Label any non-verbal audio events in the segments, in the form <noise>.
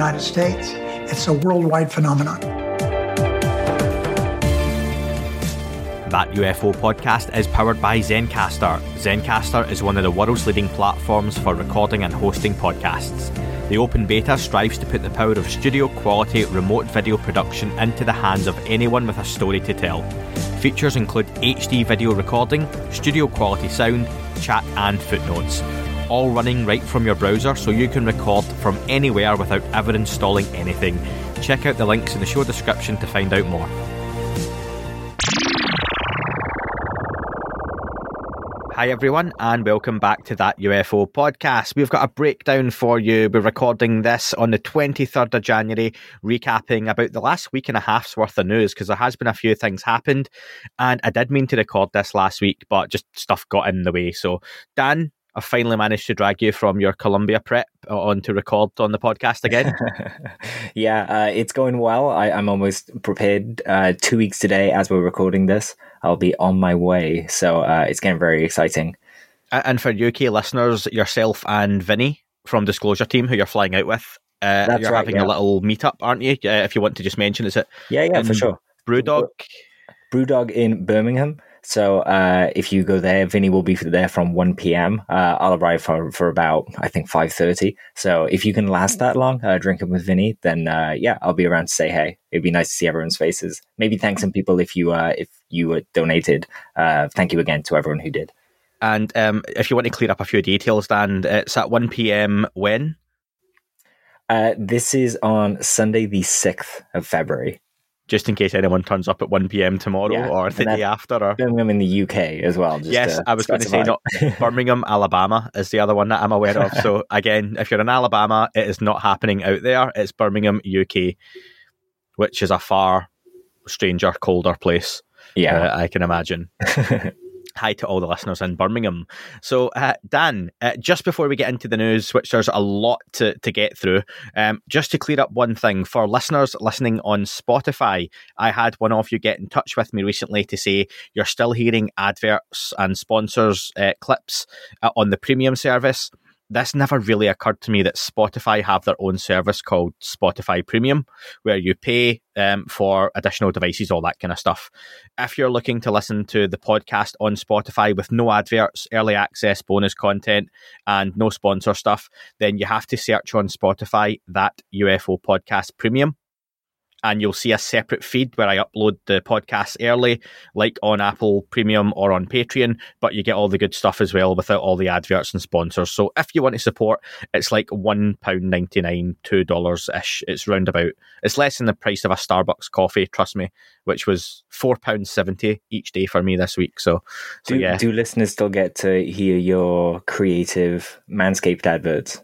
United States. It's a worldwide phenomenon. That UFO podcast is powered by Zencastr. Zencastr is one of the world's leading platforms for recording and hosting podcasts. The open beta strives to put the power of studio quality remote video production into the hands of anyone with a story to tell. Features include HD video recording, studio quality sound, chat, and footnotes. All running right from your browser so you can record from anywhere without ever installing anything. Check out the links in the show description to find out more. Hi, everyone, and welcome back to that UFO podcast. We've got a breakdown for you. We're recording this on the 23rd of January, recapping about the last week and a half's worth of news because there has been a few things happened. And I did mean to record this last week, but just stuff got in the way. So, Dan, I finally managed to drag you from your Columbia prep on to record on the podcast again. <laughs> yeah, uh, it's going well. I, am almost prepared. Uh, two weeks today, as we're recording this, I'll be on my way. So uh, it's getting very exciting. And for UK listeners, yourself and Vinny from Disclosure Team, who you're flying out with, uh, That's you're right, having yeah. a little meetup, aren't you? Uh, if you want to just mention, is it? Yeah, yeah, for sure. Brewdog. Brewdog in Birmingham. So uh, if you go there, Vinny will be there from 1 p.m. Uh, I'll arrive for, for about, I think, 5.30. So if you can last that long uh, drinking with Vinny, then uh, yeah, I'll be around to say hey. It'd be nice to see everyone's faces. Maybe thank some people if you uh, if you uh, donated. Uh, thank you again to everyone who did. And um, if you want to clear up a few details, Dan, it's at 1 p.m. when? Uh, this is on Sunday, the 6th of February. Just in case anyone turns up at 1 p.m. tomorrow Yeah, or the day after. Or... Birmingham in the UK as well. Just Yes, I was going to say not <laughs> Birmingham, Alabama is the other one that I'm aware of. So <laughs> again, if you're in Alabama, it is not happening out there. It's Birmingham, UK, which is a far stranger, colder place. yeah. uh, I can imagine. <laughs> Hi to all the listeners in Birmingham. So, uh, Dan, uh, just before we get into the news, which there's a lot to, to get through, um, just to clear up one thing for listeners listening on Spotify, I had one of you get in touch with me recently to say you're still hearing adverts and sponsors uh, clips uh, on the premium service. This never really occurred to me that Spotify have their own service called Spotify Premium, where you pay um, for additional devices, all that kind of stuff. If you're looking to listen to the podcast on Spotify with no adverts, early access, bonus content, and no sponsor stuff, then you have to search on Spotify that UFO Podcast Premium. And you'll see a separate feed where I upload the podcast early, like on Apple Premium or on Patreon, but you get all the good stuff as well without all the adverts and sponsors. So if you want to support, it's like one pound ninety nine, $2 ish. It's roundabout. It's less than the price of a Starbucks coffee, trust me, which was £4.70 each day for me this week. So, so Do, yeah. do listeners still get to hear your creative Manscaped adverts?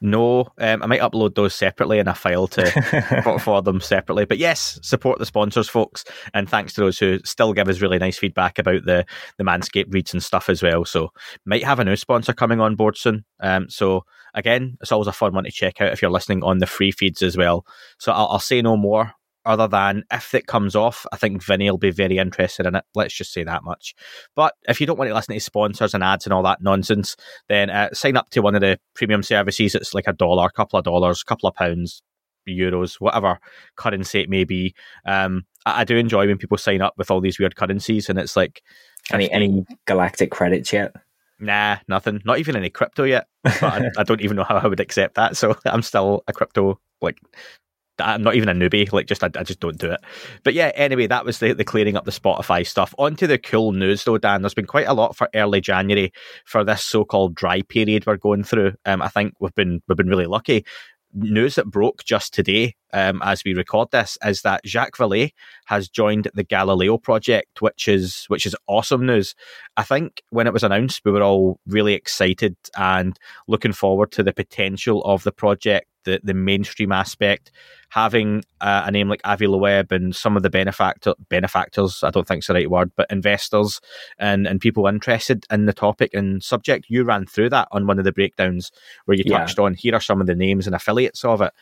No, um, I might upload those separately in a file to <laughs> for, for them separately. But yes, support the sponsors, folks, and thanks to those who still give us really nice feedback about the the Manscaped reads and stuff as well. So might have a new sponsor coming on board soon. Um, so again, it's always a fun one to check out if you're listening on the free feeds as well. So I'll, I'll say no more. Other than if it comes off, I think Vinny will be very interested in it. Let's just say that much. But if you don't want to listen to sponsors and ads and all that nonsense, then uh, sign up to one of the premium services. It's like a dollar, a couple of dollars, a couple of pounds, euros, whatever currency it may be. Um, I, I do enjoy when people sign up with all these weird currencies, and it's like Any any galactic credits yet? Nah, nothing. Not even any crypto yet. But I, I don't even know how I would accept that. So <laughs> I'm still a crypto like. I'm not even a newbie. Like, just I, I just don't do it. But yeah, anyway, that was the, the clearing up the Spotify stuff. On to the cool news, though, Dan. There's been quite a lot for early January for this so-called dry period we're going through. Um, I think we've been we've been really lucky. news that broke just today, um, as we record this, is that Jacques Vallée has joined the Galileo project, which is which is awesome news. I think when it was announced, we were all really excited and looking forward to the potential of the project, the the mainstream aspect, having uh, a name like Avi Loeb and some of the benefactor benefactors. I don't think it's the right word, but investors and and people interested in the topic and subject. You ran through that on one of the breakdowns where you Yeah. touched on here are some of the names and affiliates of it.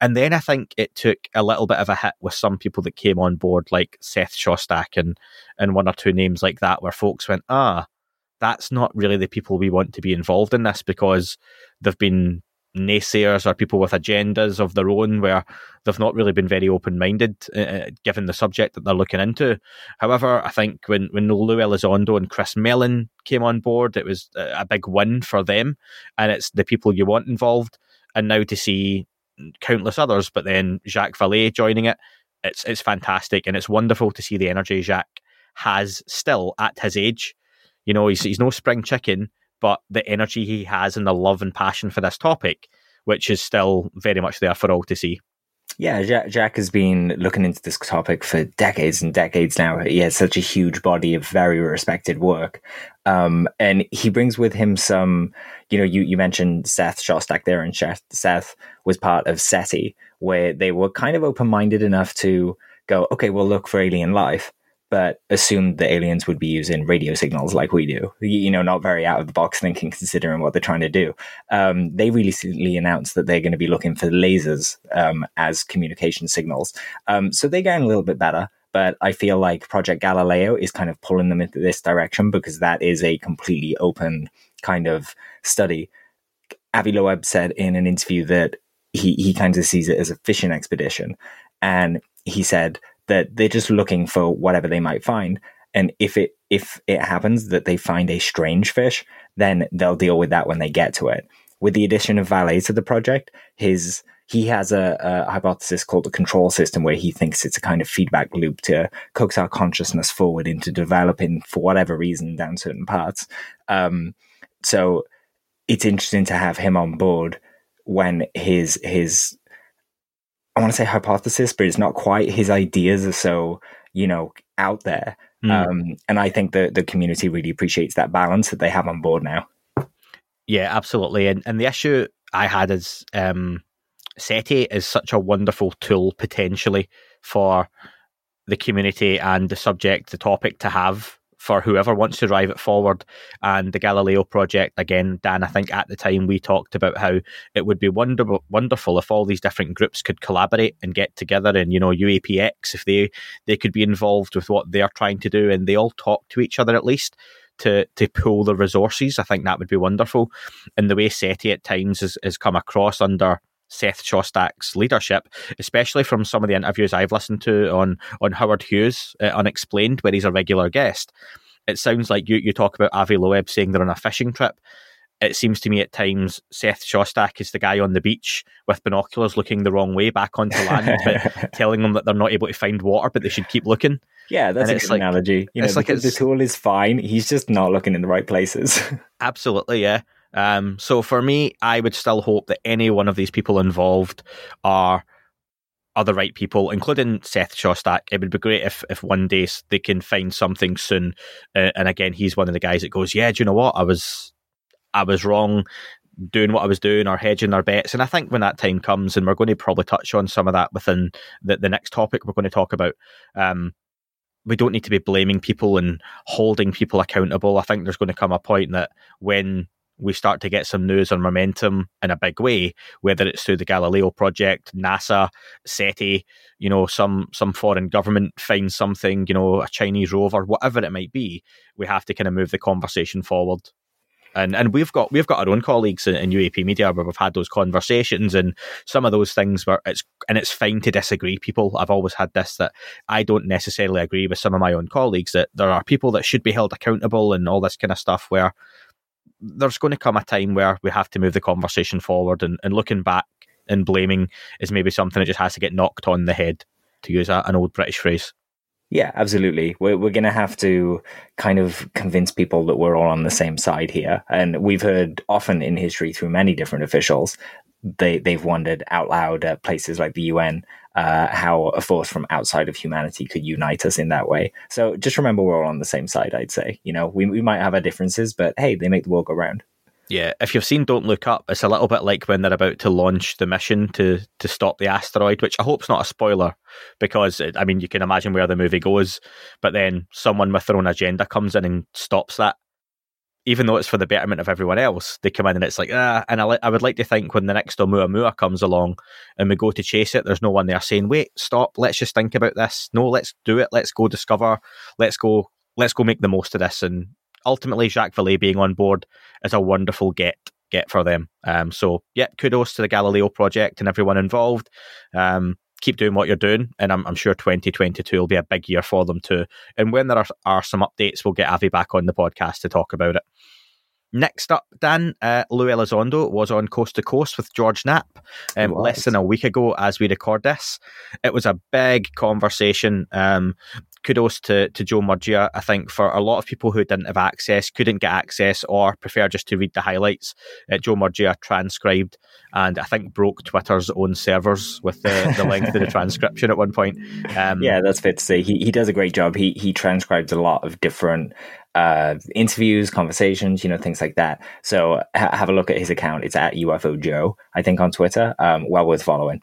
And then I think it took a little bit of a hit with some people that came on board, like Seth Shostak and and one or two names like that, where folks went, ah, that's not really the people we want to be involved in this because they've been naysayers or people with agendas of their own where they've not really been very open minded uh, given the subject that they're looking into. However, I think when, when Lue Elizondo and Chris Mellon came on board, it was a a big win for them and it's the people you want involved. And now to see countless others, but then Jacques Vallée joining it, it's it's fantastic and it's wonderful to see the energy Jacques has still at his age. You know, he's he's no spring chicken, but the energy he has and the love and passion for this topic, which is still very much there for all to see. Yeah, Jack, Jack has been looking into this topic for decades and decades now. He has such a huge body of very respected work. Um, and he brings with him some, you know, you, you mentioned Seth Shostak there, and Seth, was part of SETI, where they were kind of open minded enough to go, okay, we'll look for alien life, but assumed the aliens would be using radio signals like we do. You know, not very out of the box thinking, considering what they're trying to do. Um, they recently announced that they're going to be looking for lasers um, as communication signals. Um, so they're getting a little bit better. But I feel like Project Galileo is kind of pulling them into this direction because that is a completely open kind of study. Avi Loeb said in an interview that he, he kind of sees it as a fishing expedition. And he said that they're just looking for whatever they might find. And if it if it happens that they find a strange fish, then they'll deal with that when they get to it. With the addition of Vallée to the project, his he has a, a hypothesis called the control system where he thinks it's a kind of feedback loop to coax our consciousness forward into developing for whatever reason down certain paths. Um, so it's interesting to have him on board when his his I want to say hypothesis, but it's not quite. His ideas are so you know out there, Mm. um, and I think the the community really appreciates that balance that they have on board now. Yeah, absolutely. And and the issue I had is um, SETI is such a wonderful tool potentially for the community and the subject, the topic to have for whoever wants to drive it forward. And the Galileo project, again, Dan, I think at the time we talked about how it would be wonderful, wonderful if all these different groups could collaborate and get together. And you know, UAPX, if they they could be involved with what they're trying to do, and they all talk to each other at least to to pool the resources. I think that would be wonderful. And the way SETI at times has, has come across under Seth Shostak's leadership, especially from some of the interviews I've listened to on on Howard Hughes uh, Unexplained, where he's a regular guest. It sounds like you, you talk about Avi Loeb saying they're on a fishing trip. It seems to me at times Seth Shostak is the guy on the beach with binoculars looking the wrong way back onto land, <laughs> but telling them that they're not able to find water, but they should keep looking. Yeah, that's And a it's good like- analogy. You know, it's like the, the tool is fine. He's just not looking in the right places. <laughs> Absolutely, yeah. Um, so for me, I would still hope that any one of these people involved are are the right people, including Seth Shostak. It would be great if if one day they can find something soon. Uh, and again, he's one of the guys that goes, "Yeah, do you know what? I was I was wrong." Doing what I was doing or hedging our bets. And I think when that time comes, and we're going to probably touch on some of that within the, the next topic we're going to talk about, um, we don't need to be blaming people and holding people accountable. I think there's going to come a point that when we start to get some news and momentum in a big way, whether it's through the Galileo project, NASA, SETI, you know, some some foreign government finds something, you know, a Chinese rover, whatever it might be, we have to kind of move the conversation forward. And and we've got we've got our own colleagues in, in UAP media where we've had those conversations and some of those things where it's and it's fine to disagree. People, I've always had this that I don't necessarily agree with some of my own colleagues that there are people that should be held accountable and all this kind of stuff where there's going to come a time where we have to move the conversation forward and, and looking back and blaming is maybe something that just has to get knocked on the head to use a, an old British phrase. Yeah, absolutely. We're, we're going to have to kind of convince people that we're all on the same side here. And we've heard often in history through many different officials they they've wondered out loud at places like the UN uh, how a force from outside of humanity could unite us in that way. So just remember, we're all on the same side. I'd say, you know, we we might have our differences, but hey, they make the world go round. Yeah, if you've seen Don't Look Up, it's a little bit like when they're about to launch the mission to to stop the asteroid, which I hope's not a spoiler because it, I mean you can imagine where the movie goes, but then someone with their own agenda comes in and stops that. Even though it's for the betterment of everyone else, they come in and it's like ah. And I, I would like to think when the next Oumuamua comes along and we go to chase it, there's no one there saying, "Wait, stop, let's just think about this." No, let's do it. Let's go discover. Let's go. Let's go make the most of this and ultimately Jacques Vallée being on board is a wonderful get get for them. Um, so yeah, kudos to the Galileo project and everyone involved. Um, keep doing what you're doing, and I'm, I'm, sure 2022 will be a big year for them too. And when there are, are some updates, we'll get Avi back on the podcast to talk about it. Next up, Dan, uh, Lue Elizondo was on Coast to Coast with George Knapp um, less than a week ago as we record this. It was a big conversation. Um, kudos to, to Joe Murgia. I think for a lot of people who didn't have access, couldn't get access, or prefer just to read the highlights, uh, Joe Murgia transcribed and I think broke Twitter's own servers with the, the length of the <laughs> transcription at one point. Um, yeah, that's fair to say. He, he does a great job. He, he transcribes a lot of different uh, interviews, conversations, you know, things like that. So ha- have a look at his account. It's at UFO Joe, I think, on Twitter. Um, well worth following.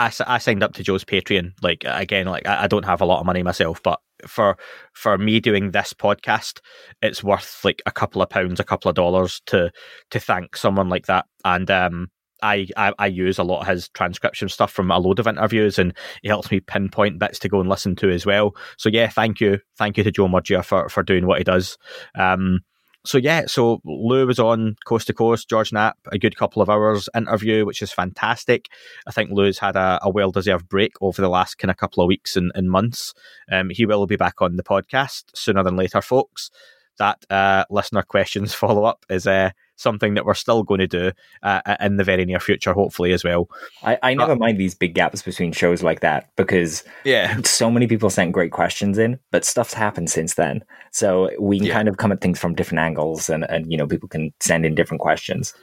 I, I signed up to Joe's Patreon. Like again, like I, I don't have a lot of money myself, but for for me doing this podcast, it's worth like a couple of pounds, a couple of dollars to to thank someone like that. And um, I, I, I use a lot of his transcription stuff from a load of interviews, and he helps me pinpoint bits to go and listen to as well. So yeah, thank you, thank you to Joe Murgia for for doing what he does. Um, so yeah, so Lue was on Coast to Coast, George Knapp, a good couple of hours interview, which is fantastic. I think Lue's had a, a well deserved break over the last kind of couple of weeks and, and months. Um, he will be back on the podcast sooner than later, folks. That uh, listener questions follow up is uh, something that we're still going to do uh, in the very near future, hopefully as well. I, I never mind these big gaps between shows like that because yeah, so many people sent great questions in, but stuff's happened since then. So we can yeah. kind of come at things from different angles, and and you know people can send in different questions.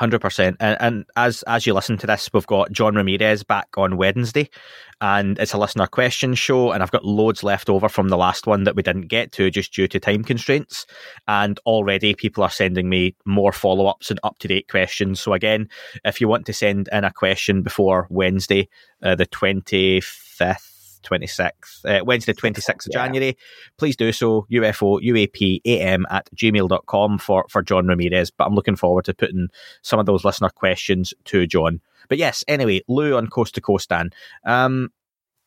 Hundred percent, and as as you listen to this, we've got John Ramirez back on Wednesday, and it's a listener question show, and I've got loads left over from the last one that we didn't get to just due to time constraints, and already people are sending me more follow ups and up to date questions. So again, if you want to send in a question before Wednesday, uh, the twenty fifth 26th, uh, Wednesday, 26th of yeah. January. Please do so. UFO, UAP, AM at gmail.com for, for John Ramirez. But I'm looking forward to putting some of those listener questions to John. But yes, anyway, Lue on Coast to Coast, Dan. Um,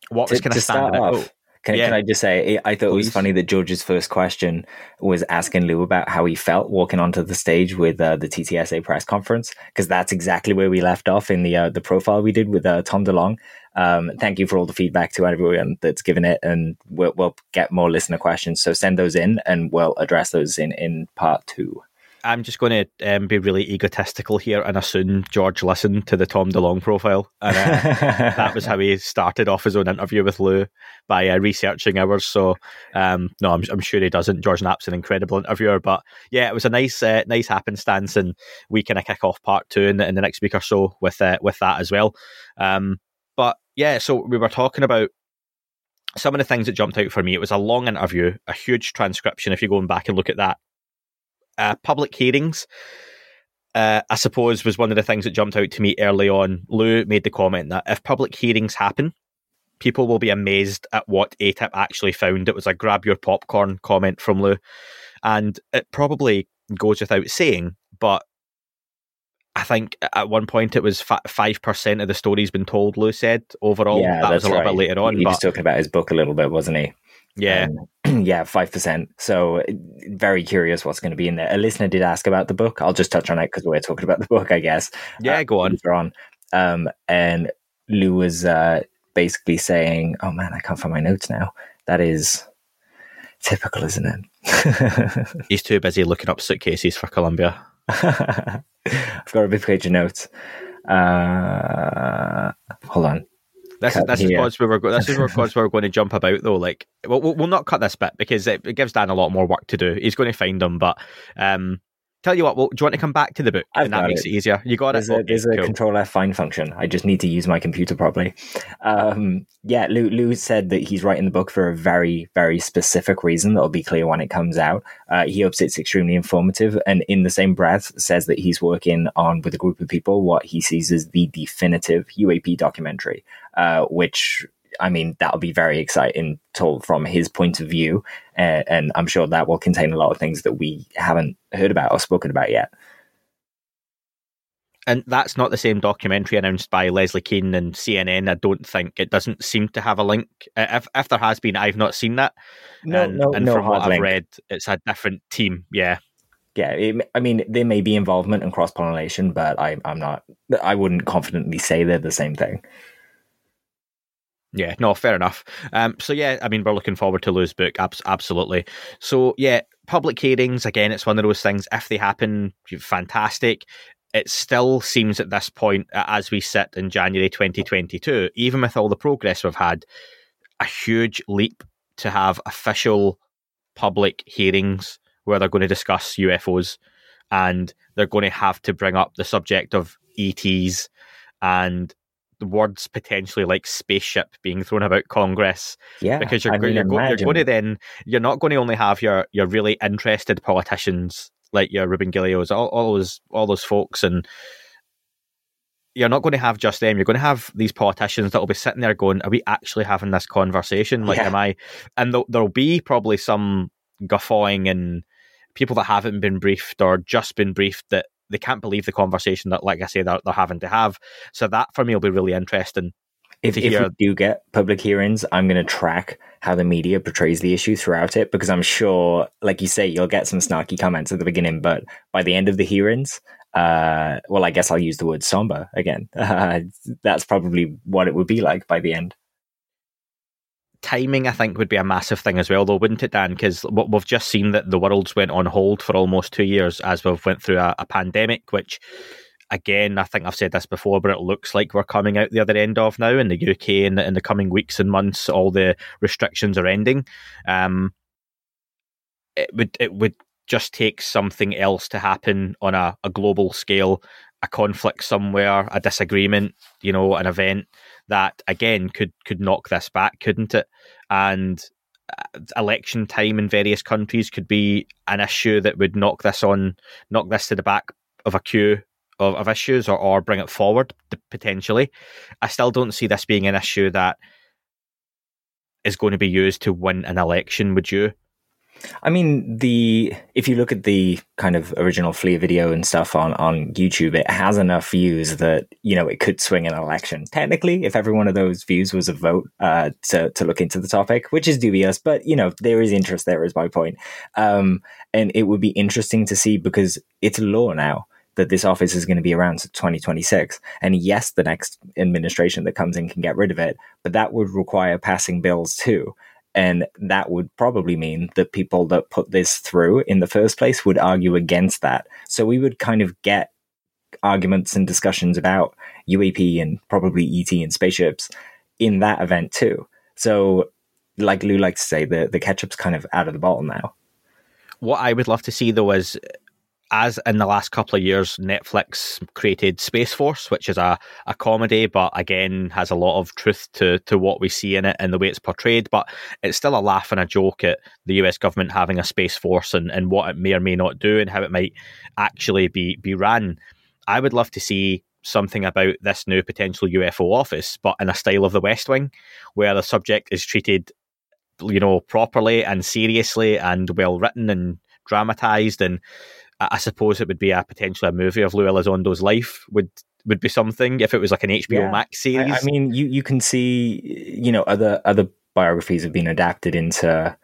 what was kind of standing out? Can, yeah. can I just say, I thought Please. it was funny that George's first question was asking Lue about how he felt walking onto the stage with uh, the TTSA press conference, because that's exactly where we left off in the uh, the profile we did with uh, Tom DeLonge. Um, thank you for all the feedback to everyone that's given it, and we'll, we'll get more listener questions. So send those in, and we'll address those in in part two. I'm just going to um, be really egotistical here and assume George listened to the Tom DeLonge profile. And uh, <laughs> that was how he started off his own interview with Lue by uh, researching ours. So, um, no, I'm, I'm, sure he doesn't. George Knapp's an incredible interviewer. But yeah, it was a nice uh, nice happenstance. And we kind of kick off part two in the, in the next week or so with, uh, with that as well. Um, yeah, so we were talking about some of the things that jumped out for me. It was a long interview, a huge transcription. If you go back and look at that, uh, public hearings, uh, I suppose, was one of the things that jumped out to me early on. Lue made the comment that if public hearings happen, people will be amazed at what ATIP actually found. It was a grab your popcorn comment from Lue. And it probably goes without saying, but I think at one point it was five percent of the story's been told. Lue said overall. Yeah, that was a little right. bit later on. He was talking about his book a little bit, wasn't he? Yeah, um, <clears throat> yeah, five percent. So very curious what's going to be in there. A listener did ask about the book. I'll just touch on it because we're talking about the book, I guess. Yeah, uh, go on. on. Um, and Lue was uh, basically saying, "Oh man, I can't find my notes now." That is typical, isn't it? <laughs> He's too busy looking up suitcases for Columbia. <laughs> I've got a big page of notes. Uh, hold on. This is, this is pods where we're go- this is where <laughs> pods where we're going to jump about though. Like we'll, we'll not cut this bit because it, it, gives Dan a lot more work to do. He's going to find them, but um, tell you what, well, do you want to come back to the book? I've and that makes it. it easier. You got there's it. a, there's a cool. control F find function. I just need to use my computer properly. Um, yeah, Lue, Lue said that he's writing the book for a very, very specific reason that'll be clear when it comes out. Uh, he hopes it's extremely informative, and in the same breath, says that he's working on with a group of people what he sees as the definitive UAP documentary, uh, which. I mean, that'll be very exciting told from his point of view. Uh, and I'm sure that will contain a lot of things that we haven't heard about or spoken about yet. and that's not the same documentary announced by Leslie Kean and CNN. I don't think it doesn't seem to have a link. If if there has been, I've not seen that. No, and, no, and no from what I've link. read, it's a different team. Yeah, yeah it, i mean there may be involvement and cross-pollination but I, i'm not i wouldn't confidently say they're the same thing yeah, no, fair enough. Um, so yeah, I mean, we're looking forward to Lue's book, abs- absolutely. So yeah, public hearings again, it's one of those things. If they happen, fantastic. It still seems at this point, as we sit in January 2022, even with all the progress we've had, a huge leap to have official public hearings where they're going to discuss UFOs and they're going to have to bring up the subject of ETs and words potentially like spaceship being thrown about Congress yeah because you're, I mean, you're, go- you're going to then you're not going to only have your your really interested politicians like your Ruben Gallegos, all, all those all those folks, and you're not going to have just them. You're going to have these politicians that will be sitting there going, "Are we actually having this conversation? Like, Yeah. am I?" And there'll, there'll be probably some guffawing and people that haven't been briefed or just been briefed that they can't believe the conversation that, like I say, they're, they're having to have. So that for me will be really interesting. if, if hear- we do get public hearings i'm going to track how the media portrays the issue throughout it because i'm sure like you say you'll get some snarky comments at the beginning but by the end of the hearings uh, well i guess i'll use the word somber again uh, <laughs> that's probably what it would be like by the end timing, I think, would be a massive thing as well, though, wouldn't it, Dan? Because we've just seen that the world's went on hold for almost two years as we've went through a, a pandemic, which, again, I think I've said this before, but it looks like we're coming out the other end of now in the UK in in the coming weeks and months. All the restrictions are ending. Um, it would it would just take something else to happen on a, a global scale, a conflict somewhere, a disagreement, you know, an event that again could could knock this back, couldn't it? And uh, election time in various countries could be an issue that would knock this on, knock this to the back of a queue of, of issues, or, or bring it forward potentially. I still don't see this being an issue that is going to be used to win an election. Would you? I mean, the if you look at the kind of original FLIR video and stuff on on YouTube, it has enough views that you know it could swing an election. Technically, if every one of those views was a vote uh, to to look into the topic, which is dubious, but you know there is interest there. Is my point, um, and it would be interesting to see because it's law now that this office is going to be around to 2026. And yes, the next administration that comes in can get rid of it, but that would require passing bills too. And that would probably mean that people that put this through in the first place would argue against that. So we would kind of get arguments and discussions about UAP and probably ET and spaceships in that event too. So, like Lue likes to say, the, the ketchup's kind of out of the bottle now. What I would love to see though is as in the last couple of years, Netflix created Space Force, which is a, a comedy, but again has a lot of truth to, to what we see in it and the way it's portrayed. But it's still a laugh and a joke at the US government having a Space Force and, and what it may or may not do and how it might actually be, be ran. I would love to see something about this new potential UFO office, but in a style of the West Wing, where the subject is treated, you know, properly and seriously and well written and dramatized and I suppose it would be a potentially a movie of Lue Elizondo's life would would be something if it was like an HBO Yeah. Max series. I, I mean, you, you can see, you know, other other biographies have been adapted into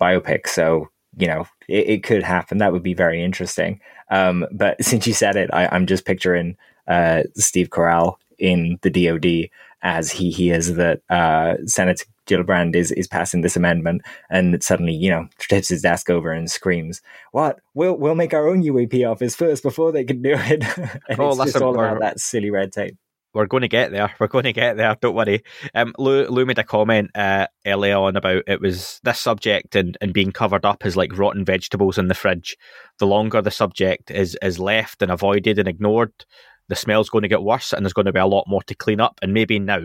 biopics, so you know it, it could happen. That would be very interesting. Um, but <laughs> since you said it, I, I'm just picturing uh, Steve Carell in the DoD as he hears that uh, Senator Gillibrand is is passing this amendment, and suddenly, you know, tips his desk over and screams, "What? We'll we'll make our own UAP office first before they can do it." <laughs> and Oh, it's just all about that silly red tape. we're going to get there. <laughs> We're going to get there. Don't worry. Um, Lue, Lue made a comment uh, earlier on about it was this subject and, and being covered up as like rotten vegetables in the fridge. The longer the subject is is left and avoided and ignored, the smell's going to get worse, and there's going to be a lot more to clean up. And maybe now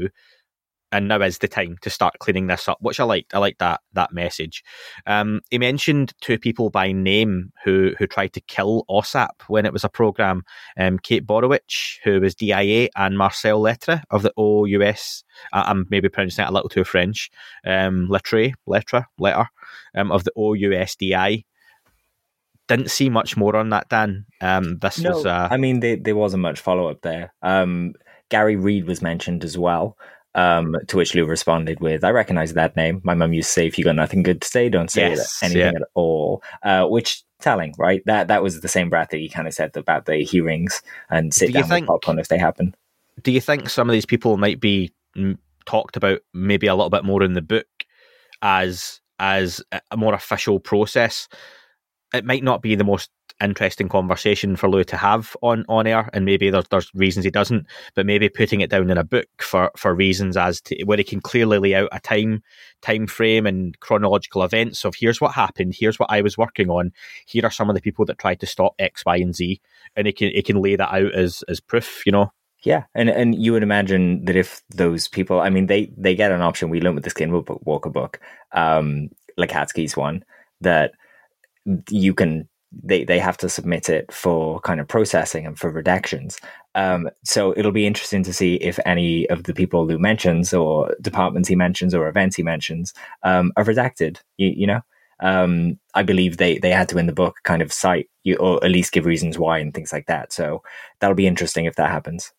and now is the time to start cleaning this up, which I liked. I liked that that message. Um, he mentioned two people by name who who tried to kill OSAP when it was a program. Um, Kate Borowicz, who was DIA, and Marcel Lettre of the OUS. I'm maybe pronouncing that a little too French. Um, Lettre, Lettre, letter um, of the OUSDI. Didn't see much more on that, Dan. Um, this no, was. Uh, I mean, there, there wasn't much follow up there. Um, Garry Reid was mentioned as well. Um, to which Lue responded with, I recognize that name. My mum used to say, if you got nothing good to say, don't say Yes, anything yeah. at all. Uh, which telling, right? That that was the same breath that he kind of said about the hearings and sit Do down think- with popcorn if they happen. do you think some of these people might be mm, talked about maybe a little bit more in the book as as a more official process? It might not be the most interesting conversation for Lue to have on, on air, and maybe there's there's reasons he doesn't, but maybe putting it down in a book for, for reasons as to where he can clearly lay out a time time frame and chronological events of here's what happened, here's what I was working on, here are some of the people that tried to stop X, Y, and Z, and he can he can lay that out as as proof, you know. Yeah, and and you would imagine that if those people, I mean, they they get an option. We learned with the Skinwalker book, um, Lakatsky's one, that you can they they have to submit it for kind of processing and for redactions. Um, so it'll be interesting to see if any of the people Lue mentions, or departments he mentions, or events he mentions, um, are redacted. You, you know, um, I believe they they had to in the book kind of cite you, or at least give reasons why and things like that. So that'll be interesting if that happens.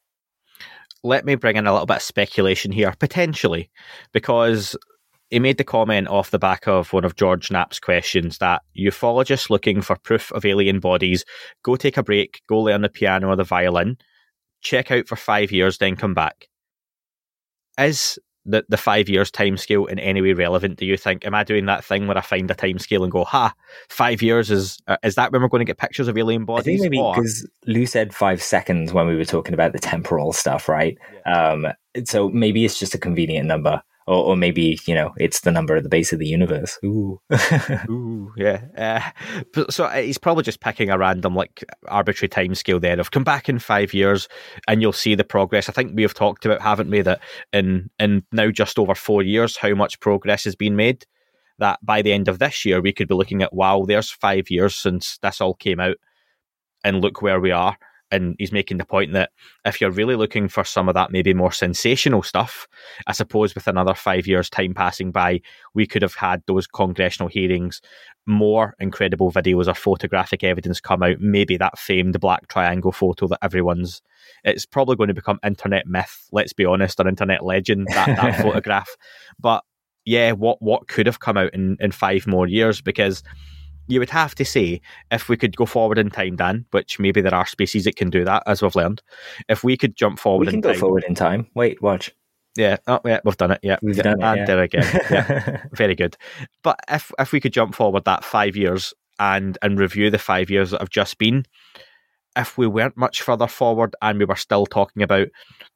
let me bring in a little bit of speculation here, potentially, because he made the comment off the back of one of George Knapp's questions that ufologists looking for proof of alien bodies go take a break, go learn the piano or the violin, check out for five years, then come back. Is the, the five years timescale in any way relevant? Do you think? Am I doing that thing where I find a timescale and go, ha, five years is uh, is that when we're going to get pictures of alien bodies? I think maybe because Lue said five seconds when we were talking about the temporal stuff, right? Um, so maybe it's just a convenient number, or, or maybe you know it's the number at the base of the universe. Ooh, <laughs> Ooh, yeah. Uh, so uh, he's probably just picking a random, like, arbitrary time scale there of come back in five years and you'll see the progress. I think we have talked about, haven't we, that in, in now just over four years, how much progress has been made. That by the end of this year, we could be looking at, wow, there's five years since this all came out and look where we are. And he's making the point that if you're really looking for some of that maybe more sensational stuff, I suppose with another five years' time passing by, we could have had those congressional hearings, more incredible videos or photographic evidence come out, maybe that famed black triangle photo that everyone's it's probably going to become internet myth, let's be honest, or internet legend, that, that <laughs> photograph. But yeah, what what could have come out in, in five more years? Because you would have to say, if we could go forward in time, Dan, which maybe there are species that can do that, as we've learned, if we could jump forward we can in go time. forward in time. Wait, watch. Yeah, oh, yeah, we've done it. Yeah, We've done it, and yeah. there again. Yeah, <laughs> very good. But if if we could jump forward that five years and and review the five years that have just been, if we weren't much further forward and we were still talking about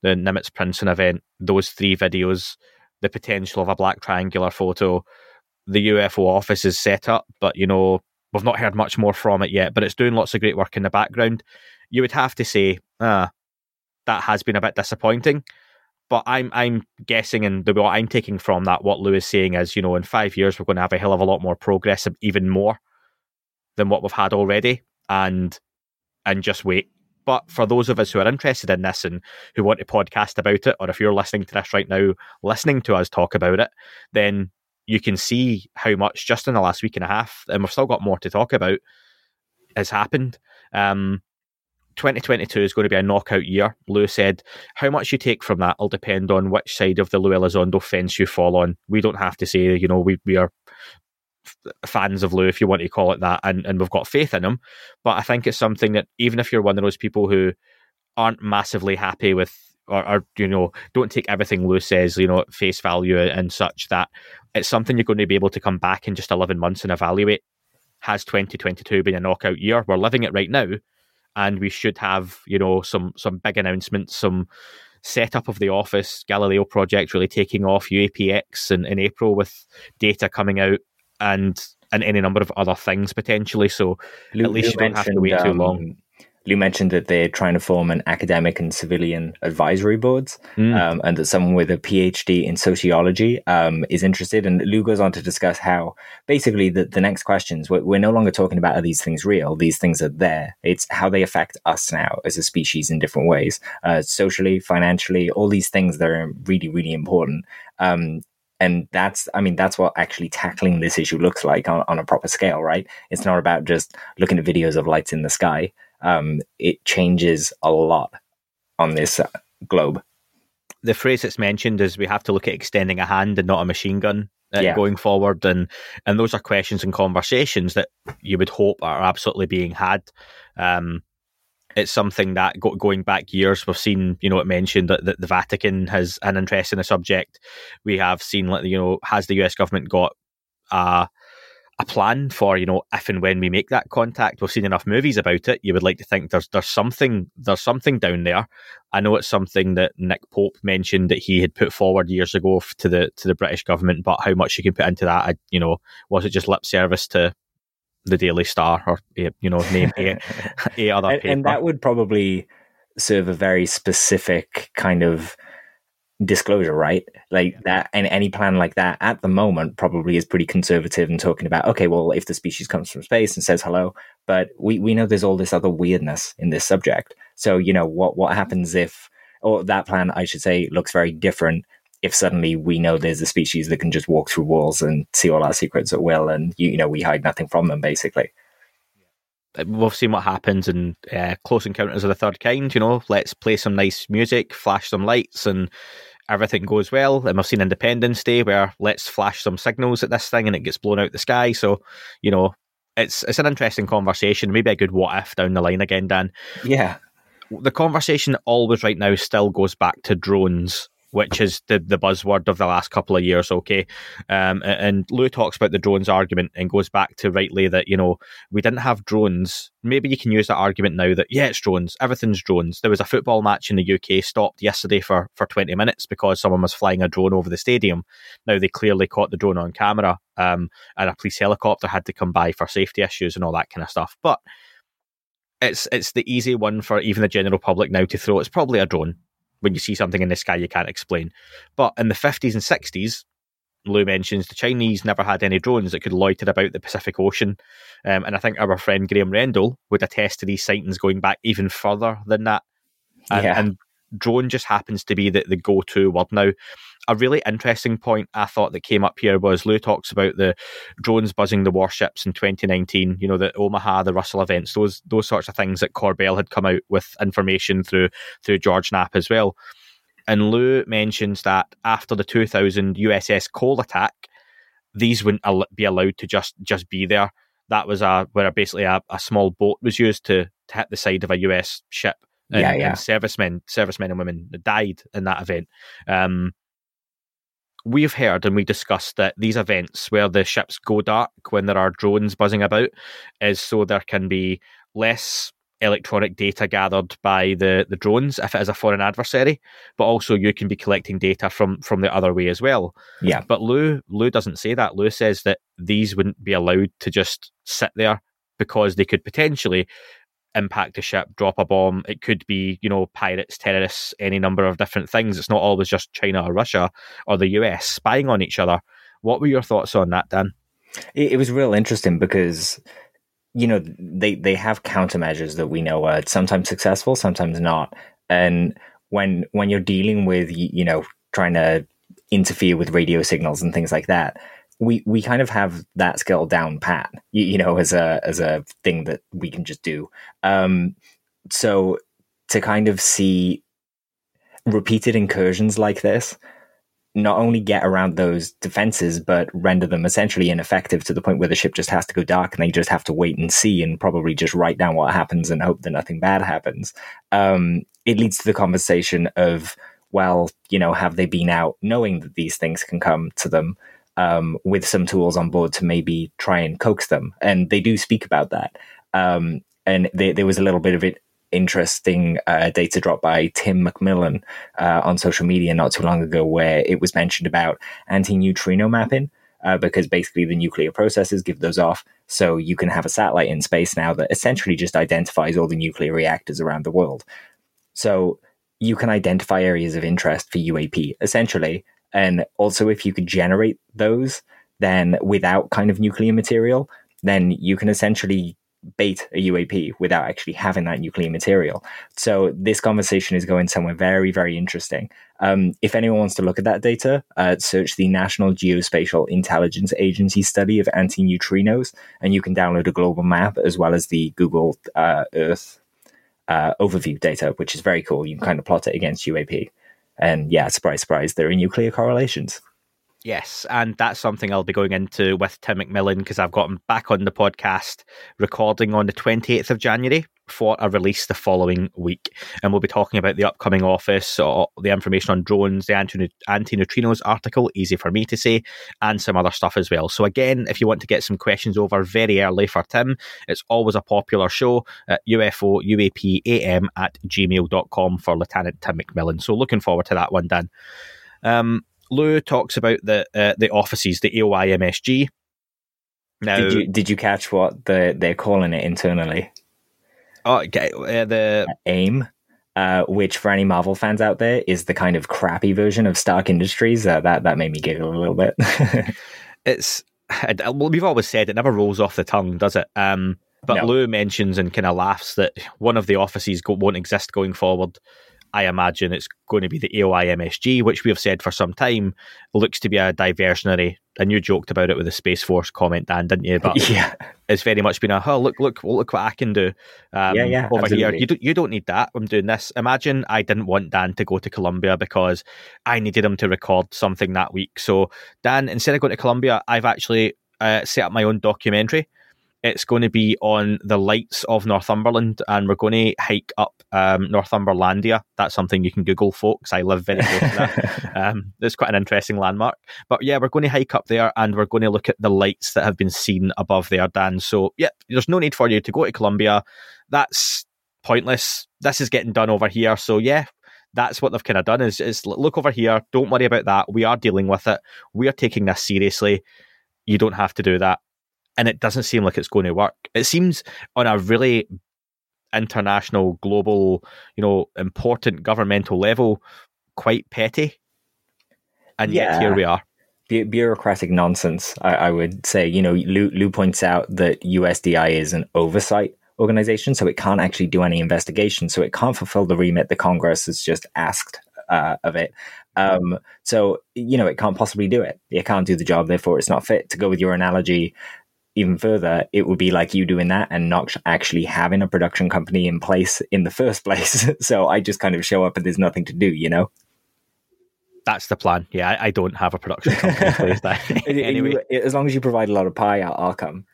the Nimitz Princeton event, those three videos, the potential of a black triangular photo, the UFO office is set up, but you know we've not heard much more from it yet. But it's doing lots of great work in the background. You would have to say, ah, that has been a bit disappointing. But I'm I'm guessing, and the what I'm taking from that, what Lue is saying is, you know, in five years we're going to have a hell of a lot more progress, even more than what we've had already, and and just wait. But for those of us who are interested in this and who want to podcast about it, or if you're listening to this right now, listening to us talk about it, then you can see how much just in the last week and a half, and we've still got more to talk about, has happened. Um, 2022 is going to be a knockout year. Lue said, How much you take from that will depend on which side of the Lue Elizondo fence you fall on. We don't have to say, you know, we, we are fans of Lue, if you want to call it that, and, and we've got faith in him. But I think it's something that even if you're one of those people who aren't massively happy with, or, or you know, don't take everything Lue says, you know, at face value and such, that it's something you're going to be able to come back in just 11 months and evaluate. Has 2022 been a knockout year? We're living it right now and we should have you know some some big announcements some setup of the office, Galileo project really taking off, UAPX in, in April with data coming out, and and any number of other things potentially. So Lue- at least you don't have to wait mentioned, too um, long. Lue mentioned that they're trying to form an academic and civilian advisory boards, Mm. um, and that someone with a PhD in sociology um, is interested. And Lue goes on to discuss how basically the, the next questions we're, we're no longer talking about are these things real? These things are there. It's how they affect us now as a species in different ways, uh, socially, financially, all these things that are really, really important. Um, and that's, I mean, that's what actually tackling this issue looks like on, on a proper scale, right? It's not about just looking at videos of lights in the sky. Um, it changes a lot on this uh, globe. the phrase that's mentioned is we have to look at extending a hand and not a machine gun uh, Yeah. going forward and and those are questions and conversations that you would hope are absolutely being had um it's something that go, going back years we've seen you know it mentioned that, that the vatican has an interest in the subject we have seen like you know has the us government got a a plan for you know if and when we make that contact. We've seen enough movies about it. You would like to think there's there's something there's something down there. I know it's something that Nick Pope mentioned that he had put forward years ago to the to the British government, but how much you can put into that, I, you know, was it just lip service to the Daily Star or eh, you know name a, <laughs> a other and, paper? and that would probably serve a very specific kind of disclosure, right? Like that, and any plan like that at the moment probably is pretty conservative and talking about, okay, well, if the species comes from space and says hello, but we, we know there's all this other weirdness in this subject. So, you know, what, what happens if, or that plan, I should say, looks very different if suddenly we know there's a species that can just walk through walls and see all our secrets at will and, you, you know, we hide nothing from them, basically. We've seen what happens in uh, Close Encounters of the Third Kind. You know, let's play some nice music, flash some lights, and everything goes well. And we've seen Independence Day where let's flash some signals at this thing and it gets blown out the sky. So, you know, it's it's an interesting conversation. Maybe a good what if down the line again, Dan. Yeah. the conversation always right now still goes back to drones, which is the, the buzzword of the last couple of years, okay? Um, and Lue talks about the drones argument and goes back to rightly that, you know, we didn't have drones. Maybe you can use that argument now that, yeah, it's drones, everything's drones. There was a football match in the UK stopped yesterday for, for 20 minutes because someone was flying a drone over the stadium. Now, they clearly caught the drone on camera, um, and a police helicopter had to come by for safety issues and all that kind of stuff. But it's it's the easy one for even the general public now to throw. It's probably a drone when you see something in the sky you can't explain. But in the 50s and 60s, Lue mentions the Chinese never had any drones that could loiter about the Pacific Ocean. Um, and I think our friend Graham Rendell would attest to these sightings going back even further than that. And, Yeah. and drone just happens to be the, the go to word now. A really interesting point I thought that came up here was Lue talks about the drones buzzing the warships in 2019. You know, the Omaha, the Russell events, those those sorts of things that Corbell had come out with information through through George Knapp as well. And Lue mentions that after the 2000 USS Cole attack, these wouldn't al- be allowed to just just be there. That was a where basically a, a small boat was used to, to hit the side of a US ship. And, Yeah, yeah. and servicemen, servicemen and women died in that event. Um, we've heard and we discussed that these events where the ships go dark when there are drones buzzing about is so there can be less electronic data gathered by the, the drones if it is a foreign adversary, but also you can be collecting data from from the other way as well. Yeah. But Lue Lue doesn't say that. Lue says that these wouldn't be allowed to just sit there because they could potentially impact a ship, drop a bomb. It could be, you know, pirates, terrorists, any number of different things. It's not always just China or Russia or the US spying on each other. What were your thoughts on that, Dan? It, it was real interesting because you know they they have countermeasures that we know are sometimes successful, sometimes not. And when when you're dealing with you know trying to interfere with radio signals and things like that, we we kind of have that skill down pat. You, you know, as a as a thing that we can just do. Um, so to kind of see repeated incursions like this not only get around those defenses, but render them essentially ineffective to the point where the ship just has to go dark and they just have to wait and see and probably just write down what happens and hope that nothing bad happens. Um, it leads to the conversation of, well, you know, have they been out knowing that these things can come to them um, with some tools on board to maybe try and coax them? And they do speak about that. Um, and there, there was a little bit of it interesting uh, data drop by Tim McMillan uh, on social media not too long ago, where it was mentioned about anti neutrino mapping. Uh, because basically the nuclear processes give those off. So you can have a satellite in space now that essentially just identifies all the nuclear reactors around the world. So you can identify areas of interest for UAP essentially. And also, if you could generate those, then without kind of nuclear material, then you can essentially bait a UAP without actually having that nuclear material. So this conversation is going somewhere very, very interesting. Um, if anyone wants to look at that data, uh, search the National Geospatial Intelligence Agency study of anti-neutrinos, and you can download a global map as well as the Google uh, Earth uh, overview data, which is very cool. You can kind of plot it against UAP. And yeah, surprise, surprise, there are nuclear correlations. Yes, and that's something I'll be going into with Tim McMillan because I've got him back on the podcast recording on the 28th of January for a release the following week. And we'll be talking about the upcoming office, or the information on drones, the anti neutrinos article, easy for me to say, and some other stuff as well. So, again, if you want to get some questions over very early for Tim, it's always a popular show at UFO UAPAM at gmail.com for Lieutenant Tim McMillan. So, looking forward to that one, Dan. Um, Lue talks about the uh, the offices, the AOI MSG. Now, did you did you catch what the they're calling it internally? Oh, okay, uh, the AIM, uh, which for any Marvel fans out there is the kind of crappy version of Stark Industries. Uh, that that made me giggle a little bit. <laughs> it's well, we've always said it never rolls off the tongue, does it? Um, but no. Lue mentions and kind of laughs that one of the offices go- won't exist going forward. I imagine it's going to be the AOI MSG, which we have said for some time looks to be a diversionary. And you joked about it with the Space Force comment, Dan, didn't you? But <laughs> yeah. it's very much been a oh look look look what I can do um, yeah, yeah, over absolutely. here. You don't you don't need that. I'm doing this. Imagine I didn't want Dan to go to Colombia because I needed him to record something that week. So Dan, instead of going to Colombia, I've actually uh, set up my own documentary it's going to be on the lights of Northumberland, and we're going to hike up um, Northumberlandia. That's something you can Google, folks. I live very close to that. <laughs> Um, it's quite an interesting landmark. But yeah, we're going to hike up there, and we're going to look at the lights that have been seen above there, Dan. So yeah, there's no need for you to go to Colombia. That's pointless. This is getting done over here. So yeah, that's what they've kind of done is, is look over here. Don't worry about that. We are dealing with it. We are taking this seriously. You don't have to do that and it doesn't seem like it's going to work. It seems on a really international, global, you know, important governmental level, quite petty. And yeah. yet here we are. Bu- bureaucratic nonsense, I, I, would say. You know, Lue, Lue points out that USDI is an oversight organization, so it can't actually do any investigation, so it can't fulfill the remit the Congress has just asked uh, of it. Um, so, you know, it can't possibly do it. It can't do the job, therefore it's not fit. To go with your analogy, even further, it would be like you doing that and not actually having a production company in place in the first <laughs> place. so I just kind of show up and there's nothing to do, you know? That's the plan. Yeah, I, I don't have a production company in place. <laughs> <laughs> anyway, as long as you provide a lot of pie, I'll, I'll come.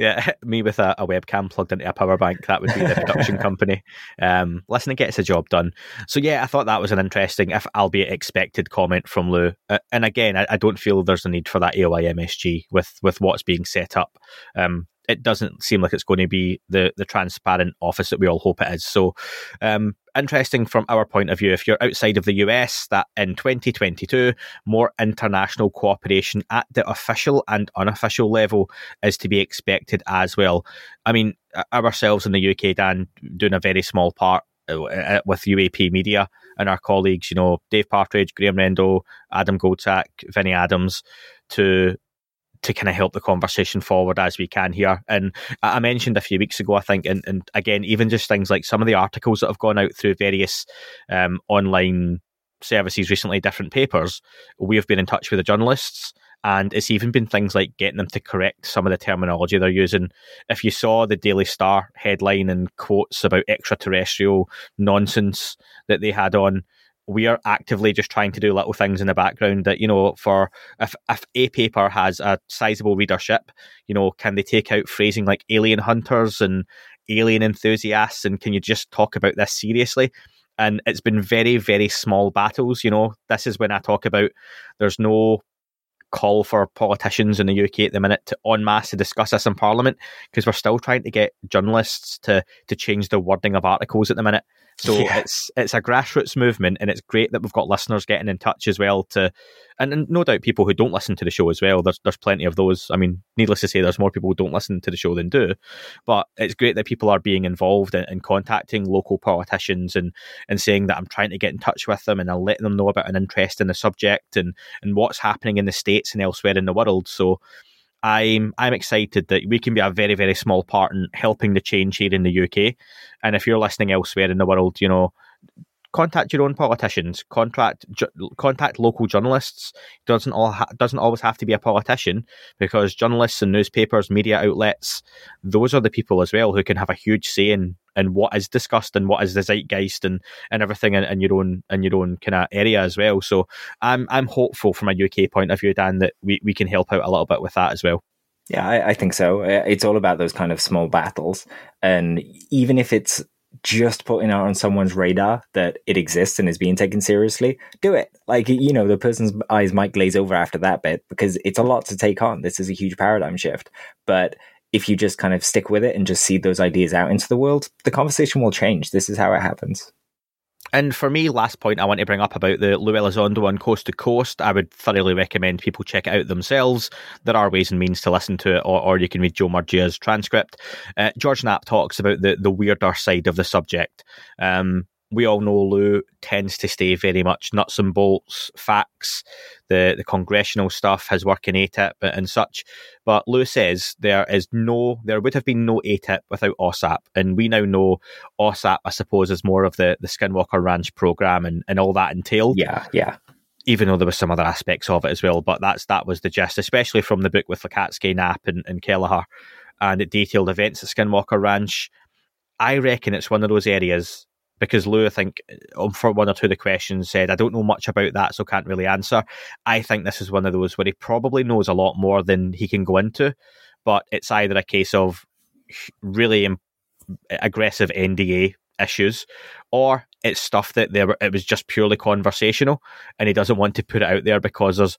Yeah, <laughs> me with a, a, webcam plugged into a power bank. That would be the production <laughs> company. Um, listen, it gets the job done. So yeah, I thought that was an interesting, if albeit expected, comment from Lue. Uh, and again, I, I, don't feel there's a need for that AOI MSG with with what's being set up. Um, it doesn't seem like it's going to be the the transparent office that we all hope it is. So, um, interesting from our point of view. If you're outside of the US, that in 2022, more international cooperation at the official and unofficial level is to be expected as well. I mean, ourselves in the UK, Dan, doing a very small part uh, uh, with UAP Media and our colleagues, you know, Dave Partridge, Graham Rendo, Adam Goldsack, Vinnie Adams, to to kind of help the conversation forward as we can here. And I mentioned a few weeks ago, I think, and, and again, even just things like some of the articles that have gone out through various um, online services recently, different papers, we have been in touch with the journalists. And it's even been things like getting them to correct some of the terminology they're using. If you saw the Daily Star headline and quotes about extraterrestrial nonsense that they had on, we are actively just trying to do little things in the background that you know for if if a paper has a sizable readership you know can they take out phrasing like alien hunters and alien enthusiasts and can you just talk about this seriously and it's been very very small battles you know this is when i talk about there's no call for politicians in the UK at the minute to en masse to discuss this in Parliament because we're still trying to get journalists to to change the wording of articles at the minute. So yeah. it's it's a grassroots movement, and it's great that we've got listeners getting in touch as well. To and, and, no doubt people who don't listen to the show as well. There's there's plenty of those. I mean, needless to say, there's more people who don't listen to the show than do. But it's great that people are being involved and, and contacting local politicians and and saying that I'm trying to get in touch with them and I'll let them know about an interest in the subject and and what's happening in the states and elsewhere in the world. So I'm I'm excited that we can be a very very small part in helping the change here in the UK. And if you're listening elsewhere in the world, you know, contact your own politicians, contact ju- contact local journalists. doesn't all ha- doesn't always have to be a politician because journalists and newspapers, media outlets, those are the people as well who can have a huge say in, in what is discussed and what is the zeitgeist and, and everything in, in your own in your own kind of area as well. So I'm I'm hopeful from a UK point of view, Dan, that we, we can help out a little bit with that as well. Yeah, I, I think so. Uh, it's all about those kind of small battles, and even if it's just putting out on someone's radar that it exists and is being taken seriously, do it. Like, you know, the person's eyes might glaze over after that bit because it's a lot to take on. This is a huge paradigm shift. But if you just kind of stick with it and just see those ideas out into the world, the conversation will change. This is how it happens. And for me, last point I want to bring up about the Lue Elizondo on Coast to Coast, I would thoroughly recommend people check it out themselves. There are ways and means to listen to it, or, or you can read Joe Murgia's transcript. Uh, George Knapp talks about the, the weirder side of the subject. Um, we all know Lue tends to stay very much nuts and bolts, facts, the, the congressional stuff, his work in ATIP and such. But Lue says there is no, there would have been no ATIP without OSAP. And we now know OSAP, I suppose, is more of the, the Skinwalker Ranch program and, and all that entailed. Yeah, yeah. Even though there was some other aspects of it as well. But that's that was the gist, especially from the book with Lacatski, Knapp, and, and Kelleher. And it detailed events at Skinwalker Ranch. I reckon it's one of those areas because Lue, I think, um, for one or two of the questions said, I don't know much about that, so can't really answer. I think this is one of those where he probably knows a lot more than he can go into, but it's either a case of really aggressive NDA issues, or it's stuff that there it was just purely conversational, and he doesn't want to put it out there because there's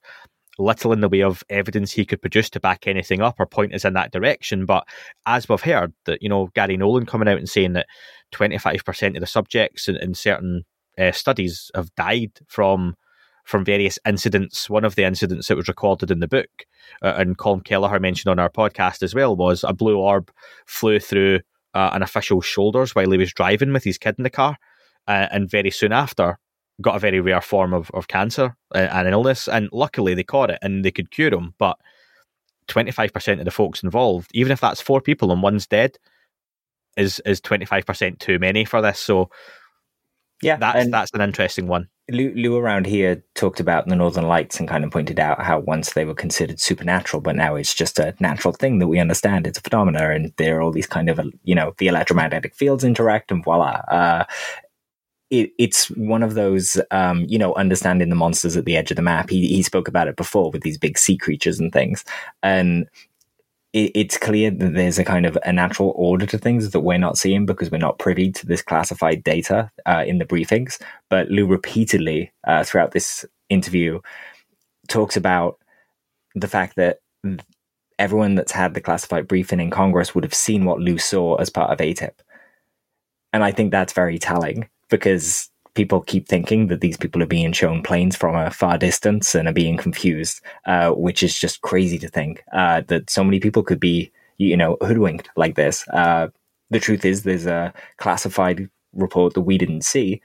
little in the way of evidence he could produce to back anything up or point us in that direction. But as we've heard, that you know Gary Nolan coming out and saying that 25% of the subjects in, in certain uh, studies have died from from various incidents. One of the incidents that was recorded in the book, uh, and Colm Kelleher mentioned on our podcast as well, was a blue orb flew through uh, an official's shoulders while he was driving with his kid in the car, uh, and very soon after got a very rare form of, of cancer uh, and an illness. And luckily they caught it and they could cure him. But 25% of the folks involved, even if that's four people and one's dead, is is 25% too many for this. So yeah, that's that's an interesting one. Lue, Lue, around here talked about the Northern Lights and kind of pointed out how once they were considered supernatural, but now it's just a natural thing that we understand. It's a phenomena, and there are all these kind of you know the electromagnetic fields interact, and voila. Uh, it, it's one of those, um, you know, understanding the monsters at the edge of the map. He, he spoke about it before with these big sea creatures and things. And it, it's clear that there's a kind of a natural order to things that we're not seeing because we're not privy to this classified data uh, in the briefings. But Lue repeatedly uh, throughout this interview talks about the fact that everyone that's had the classified briefing in Congress would have seen what Lue saw as part of ATIP. And I think that's very telling because people keep thinking that these people are being shown planes from a far distance and are being confused, uh, which is just crazy to think uh, that so many people could be, you know, hoodwinked like this. Uh, the truth is, there's a classified report that we didn't see,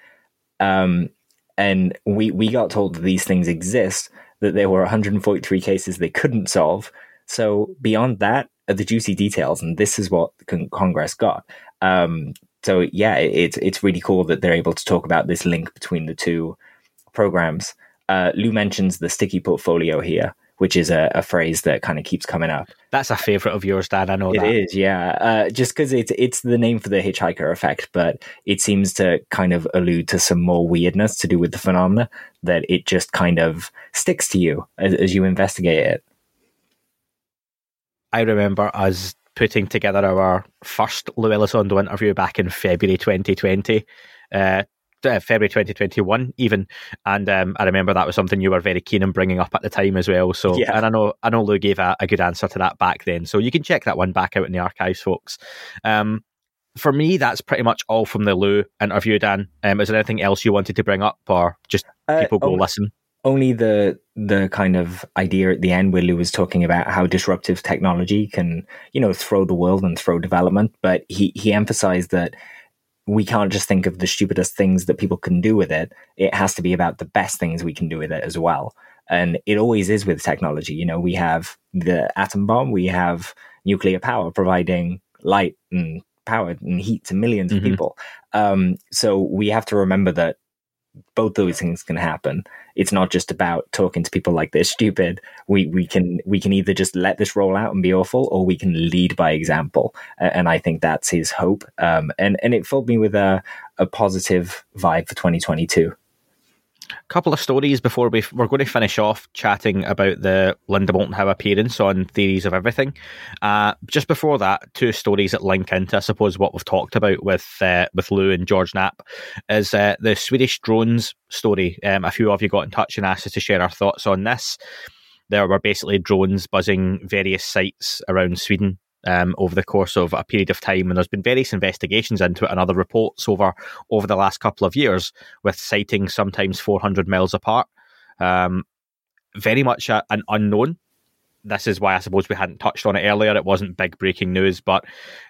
um, and we we got told that these things exist. That there were 143 cases they couldn't solve. So beyond that, the juicy details, and this is what Congress got. Um, so yeah, it's it's really cool that they're able to talk about this link between the two programs. Uh, Lue mentions the sticky portfolio here, which is a, a phrase that kind of keeps coming up. That's a favorite of yours, Dad. I know it that. is. Yeah, uh, just because it's it's the name for the hitchhiker effect, but it seems to kind of allude to some more weirdness to do with the phenomena that it just kind of sticks to you as, as you investigate it. I remember us putting together our first Lue Elizondo interview back in February 2020. Uh, uh, February 2021, even. And um, I remember that was something you were very keen on bringing up at the time as well. So, Yeah. and I know I know Lue gave a, a good answer to that back then. So you can check that one back out in the archives, folks. Um, for me, that's pretty much all from the Lue interview, Dan. Um, is there anything else you wanted to bring up, or just Uh, people go oh, listen? Only the the kind of idea at the end where Lue was talking about how disruptive technology can, you know, throw the world and throw development. But he he emphasized that we can't just think of the stupidest things that people can do with it. It has to be about the best things we can do with it as well. And it always is with technology. You know, we have the atom bomb, we have nuclear power providing light and power and heat to 1000000s Mhm. of people. Um, so we have to remember that both those things can happen. It's not just about talking to people like they're stupid. We we can we can either just let this roll out and be awful, or we can lead by example. And I think that's his hope. Um, and and it filled me with a a positive vibe for 2022. Couple of stories before we we're going to finish off chatting about the Linda Moulton Howe appearance on Theories of Everything. Uh, just before that, two stories that link into, I suppose, what we've talked about with uh, with Lue and George Knapp is uh, the Swedish drones story. Um, a few of you got in touch and asked us to share our thoughts on this. There were basically drones buzzing various sites around Sweden um, over the course of a period of time, and there's been various investigations into it and other reports over over the last couple of years, with sightings sometimes 400 miles apart. Um, very much a, an unknown. This is why I suppose we hadn't touched on it earlier. It wasn't big breaking news, but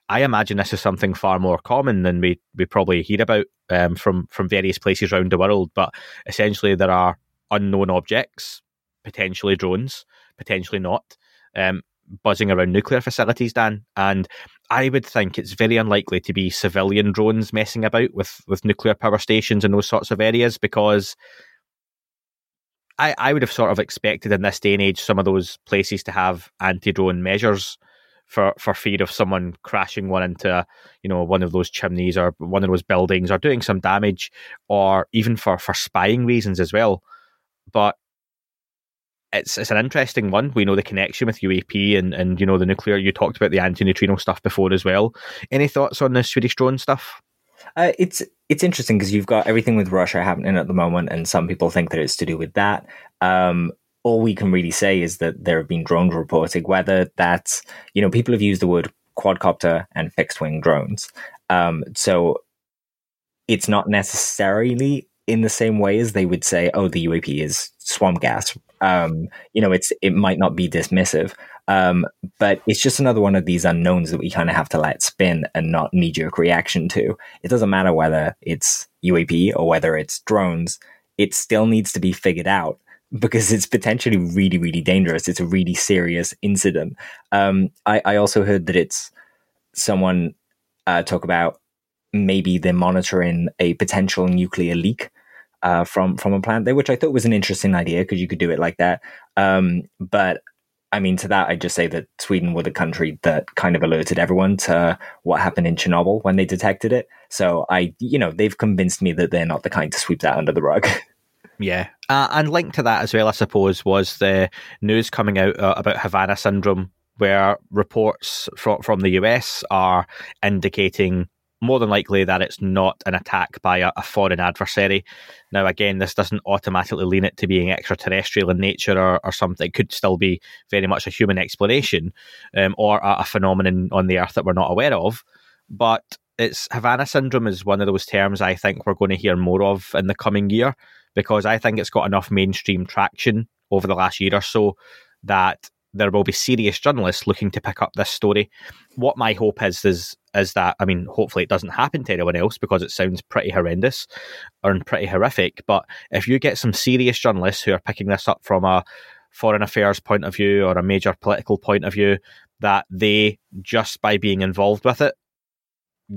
I imagine this is something far more common than we, we probably hear about um, from from various places around the world. But essentially, there are unknown objects, potentially drones, potentially not, um, buzzing around nuclear facilities, Dan. And I would think it's very unlikely to be civilian drones messing about with, with nuclear power stations and those sorts of areas because I, I would have sort of expected in this day and age some of those places to have anti drone measures for, for fear of someone crashing one into you know one of those chimneys or one of those buildings or doing some damage or even for, for spying reasons as well. But it's it's an interesting one. We know the connection with UAP and, and you know the nuclear. You talked about the anti neutrino stuff before as well. Any thoughts on the Swedish drone stuff? Uh, it's it's interesting because you've got everything with Russia happening at the moment, and some people think that it's to do with that. Um, all we can really say is that there have been drones reporting, whether that's you know people have used the word quadcopter and fixed wing drones. Um, so it's not necessarily in the same way as they would say, "Oh, the UAP is swamp gas." Um, you know, it's it might not be dismissive, um, but it's just another one of these unknowns that we kind of have to let spin and not knee jerk reaction to. It doesn't matter whether it's UAP or whether it's drones; it still needs to be figured out because it's potentially really, really dangerous. It's a really serious incident. Um, I, I also heard that it's someone uh, talk about maybe they're monitoring a potential nuclear leak uh, from from a plant there, which I thought was an interesting idea because you could do it like that. Um, but I mean, to that, I'd just say that Sweden were the country that kind of alerted everyone to what happened in Chernobyl when they detected it. So I, you know, they've convinced me that they're not the kind to sweep that under the rug. <laughs> Yeah, uh, and linked to that as well, I suppose, was the news coming out uh, about Havana syndrome, where reports from from the US are indicating more than likely that it's not an attack by a, a foreign adversary. Now, again, this doesn't automatically lean it to being extraterrestrial in nature or, or something. It could still be very much a human explanation um, or a, a phenomenon on the Earth that we're not aware of. But it's Havana syndrome is one of those terms I think we're going to hear more of in the coming year because I think it's got enough mainstream traction over the last year or so that there will be serious journalists looking to pick up this story. What my hope is is is that I mean, hopefully it doesn't happen to anyone else because it sounds pretty horrendous or pretty horrific. But if you get some serious journalists who are picking this up from a foreign affairs point of view or a major political point of view, that they just by being involved with it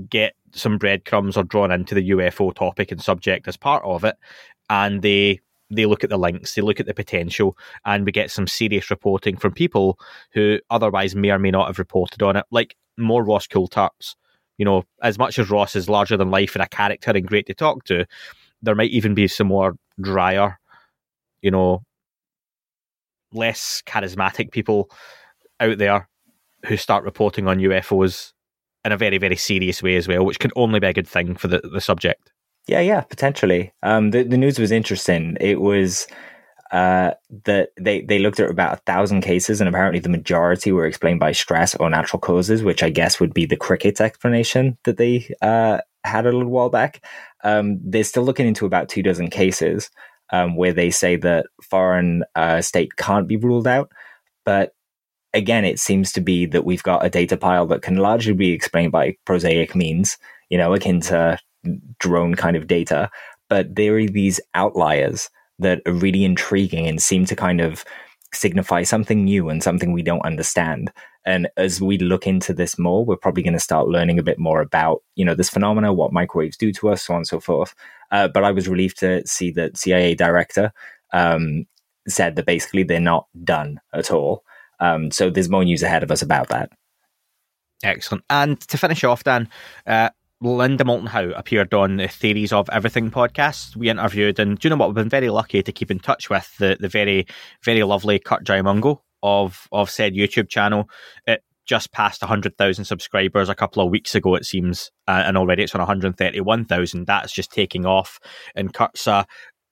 get some breadcrumbs or drawn into the UFO topic and subject as part of it, and they they look at the links, they look at the potential, and we get some serious reporting from people who otherwise may or may not have reported on it, like more Ross Coulthart's. You know, as much as Ross is larger than life and a character and great to talk to, there might even be some more drier, you know, less charismatic people out there who start reporting on UFOs in a very, very serious way as well, which can only be a good thing for the, the subject. Yeah, yeah, potentially. Um, the the news was interesting. It was uh, that they they looked at about a thousand cases, and apparently the majority were explained by stress or natural causes, which I guess would be the crickets explanation that they uh, had a little while back. Um, they're still looking into about two dozen cases um, where they say that foreign uh, state can't be ruled out, but again, it seems to be that we've got a data pile that can largely be explained by prosaic means, you know, akin to drone kind of data. But there are these outliers that are really intriguing and seem to kind of signify something new and something we don't understand. And as we look into this more, we're probably going to start learning a bit more about, you know, this phenomena, what microwaves do to us, so on and so forth. Uh, but I was relieved to see that CIA director um, said that basically they're not done at all. Um, so there's more news ahead of us about that. Excellent. And to finish off, Dan, uh, Linda Moulton Howe appeared on the Theories of Everything podcast. We interviewed, and do you know what? We've been very lucky to keep in touch with the, the very, very lovely Curt Jaimungal of, of said YouTube channel. It just passed 100,000 subscribers a couple of weeks ago, it seems, uh, and already it's on 131,000. That's just taking off. And Curt's a,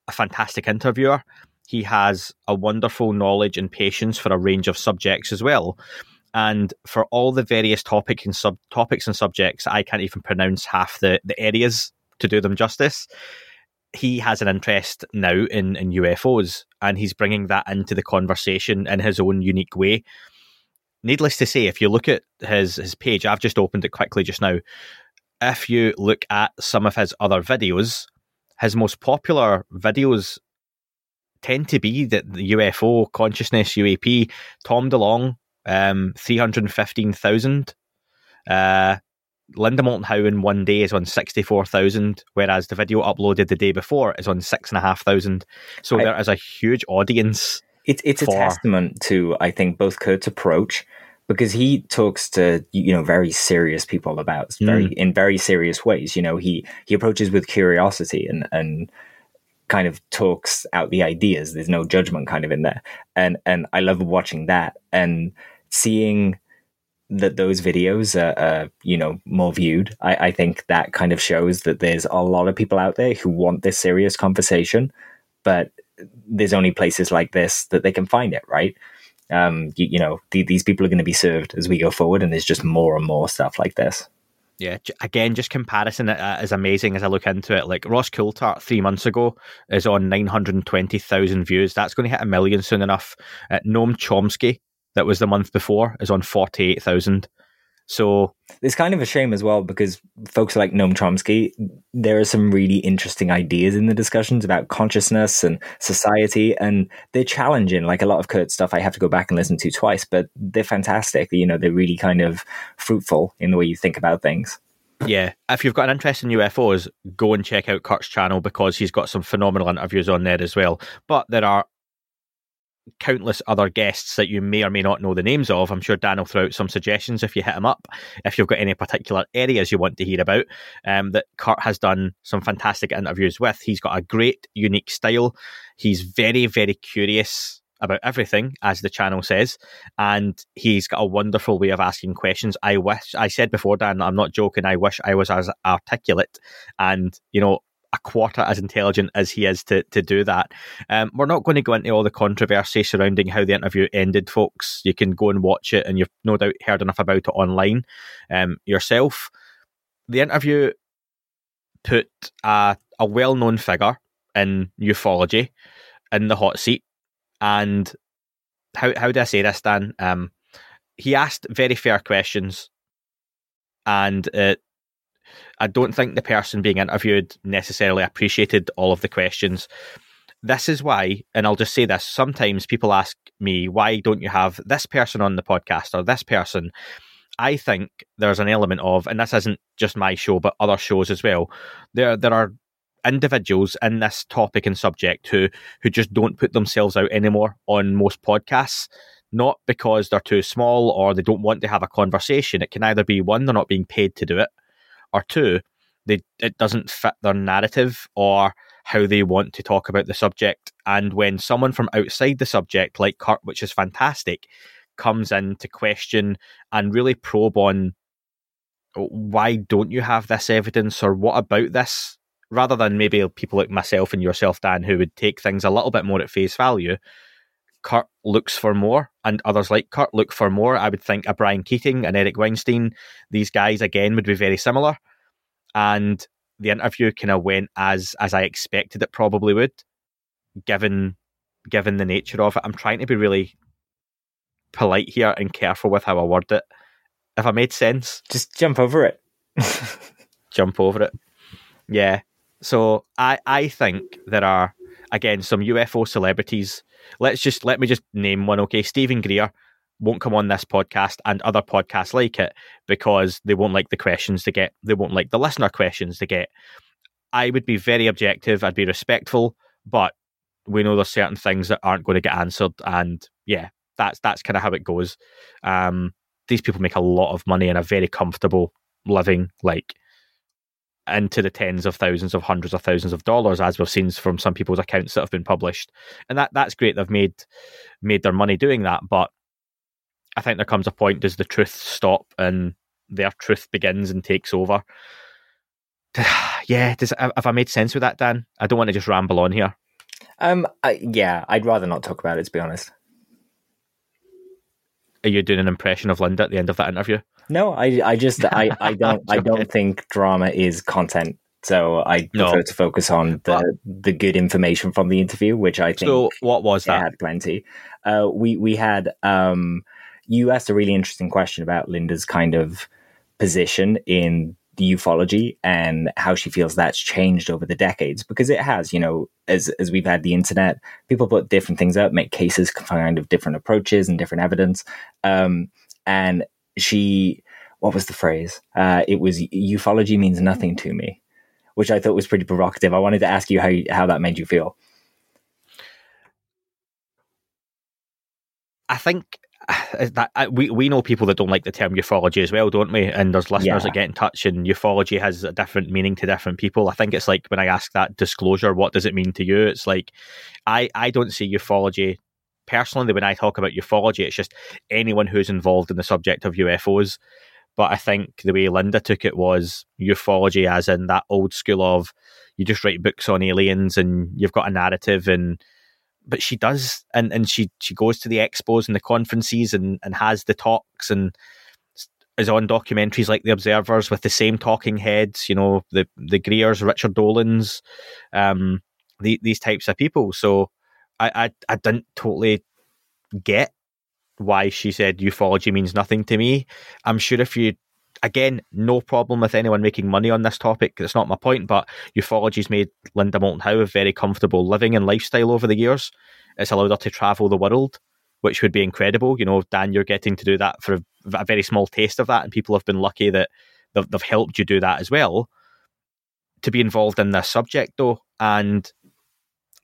a fantastic interviewer. He has a wonderful knowledge and patience for a range of subjects as well and for all the various topic and sub topics and subjects, I can't even pronounce half the, the areas to do them justice. He has an interest now in, in UFOs, and he's bringing that into the conversation in his own unique way. Needless to say, if you look at his his page, I've just opened it quickly just now. If you look at some of his other videos, his most popular videos tend to be that the UFO consciousness UAP. Tom DeLonge um, 315,000. Uh, Linda Moulton Howe in one day is on 64,000, whereas the video uploaded the day before is on 6,500. So I, there is a huge audience. It, it's for... a testament to, I think, both Curt's approach because he talks to you know very serious people about very mm. in very serious ways you know he he approaches with curiosity and and kind of talks out the ideas. There's no judgment kind of in there. And and i love watching that and seeing that those videos are, are, you know more viewed. I, I think that kind of shows that there's a lot of people out there who want this serious conversation but there's only places like this that they can find it right? Um you, you know the, these people are going to be served as we go forward and there's just more and more stuff like this yeah, again, just comparison uh, is amazing as I look into it. Like Ross Coulthart three months ago is on 920,000 views. That's going to hit a million soon enough. Uh, Noam Chomsky that was the month before is on 48,000. So it's kind of a shame as well because folks like Noam Chomsky, there are some really interesting ideas in the discussions about consciousness and society, and they're challenging. Like a lot of Curt's stuff, I have to go back and listen to twice, but they're fantastic. You know, they're really kind of fruitful in the way you think about things. Yeah, if you've got an interest in UFOs, go and check out Curt's channel because he's got some phenomenal interviews on there as well. But there are countless other guests that you may or may not know the names of. I'm sure Dan will throw out some suggestions if you hit him up. If you've got any particular areas you want to hear about, um, that Curt has done some fantastic interviews with. He's got a great, unique style. He's very, very curious about everything, as the channel says, and he's got a wonderful way of asking questions. I wish I said before, Dan, I'm not joking. I wish I was as articulate and you know a quarter as intelligent as he is to to do that. Um, we're not going to go into all the controversy surrounding how the interview ended, folks. You can go and watch it, and you've no doubt heard enough about it online um, yourself. The interview put a, a well known figure in ufology in the hot seat, and how how do I say this, Dan? Um, he asked very fair questions, and it I don't think the person being interviewed necessarily appreciated all of the questions. This is why, and I'll just say this sometimes people ask me, why don't you have this person on the podcast or this person? I think there's an element of, and this isn't just my show, but other shows as well. There, there are individuals in this topic and subject who who just don't put themselves out anymore on most podcasts not because they're too small or they don't want to have a conversation it can either be one they're not being paid to do it or two, they it doesn't fit their narrative or how they want to talk about the subject. And when someone from outside the subject, like Curt, which is fantastic, comes in to question and really probe on why don't you have this evidence or what about this rather than maybe people like myself and yourself, Dan, who would take things a little bit more at face value. Curt looks for more, and others like Curt look for more. I would think a Brian Keating and Eric Weinstein, these guys again would be very similar. And the interview kind of went as as I expected it probably would, given given the nature of it. I'm trying to be really polite here and careful with how I word it. If I made sense, just jump over it. <laughs> jump over it. Yeah. So I I think there are again some UFO celebrities. Let's just let me just name one. Okay, Steven Greer won't come on this podcast and other podcasts like it because they won't like the questions to get. They won't like the listener questions to get. I would be very objective. I'd be respectful, but we know there's certain things that aren't going to get answered, and yeah, that's that's kind of how it goes. Um, these people make a lot of money and a very comfortable living, like into the tens of thousands of hundreds of thousands of dollars, as we've seen from some people's accounts that have been published, and that that's great. They've made made their money doing that, but I think there comes a point does the truth stop and their truth begins and takes over. <sighs> yeah, does have I made sense with that, Dan? I don't want to just ramble on here. Um, I, yeah, I'd rather not talk about it. To be honest. Are you doing an impression of Linda at the end of that interview? No, I, I just, I, <laughs> I don't, I don't think drama is content. So I prefer no. to focus on the the good information from the interview, which I think. So what was that? Had plenty. Uh, we we had um, you asked a really interesting question about Linda's kind of position in the ufology and how she feels that's changed over the decades because it has you know as as we've had the internet people put different things up make cases kind of different approaches and different evidence um, and she what was the phrase uh, it was ufology means nothing to me which i thought was pretty provocative i wanted to ask you how you, how that made you feel i think <sighs> that we we know people that don't like the term ufology as well, don't we? And there's listeners yeah. that get in touch, and ufology has a different meaning to different people. I think it's like when I ask that disclosure, what does it mean to you? It's like I I don't see ufology personally. When I talk about ufology, it's just anyone who's involved in the subject of UFOs. But I think the way Linda took it was ufology, as in that old school of you just write books on aliens and you've got a narrative and but she does, and and she she goes to the expos and the conferences and and has the talks and is on documentaries like The Observers with the same talking heads, you know, the the Greers, Richard Dolan's, um, the, these types of people. So I, I I didn't totally get why she said ufology means nothing to me. I'm sure if you again, no problem with anyone making money on this topic. That's not my point, but ufology's made Linda Moulton Howe a very comfortable living and lifestyle over the years. It's allowed her to travel the world, which would be incredible. You know, Dan, you're getting to do that for a, a very small taste of that, and people have been lucky that they've, they've helped you do that as well. To be involved in this subject, though, and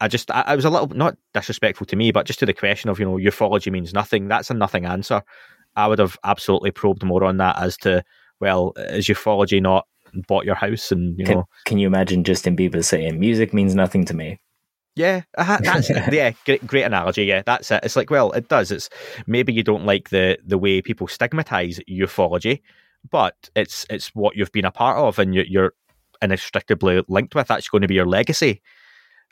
I just I, I was a little not disrespectful to me, but just to the question of you know ufology means nothing. That's a nothing answer. I would have absolutely probed more on that as to well, is ufology not bought your house? And you can, know, can you imagine Justin Bieber saying music means nothing to me? Yeah, uh, that's <laughs> yeah, great, great analogy. Yeah, that's it. It's like, well, it does. It's maybe you don't like the the way people stigmatize ufology, but it's it's what you've been a part of, and you're, you're inextricably linked with. That's going to be your legacy.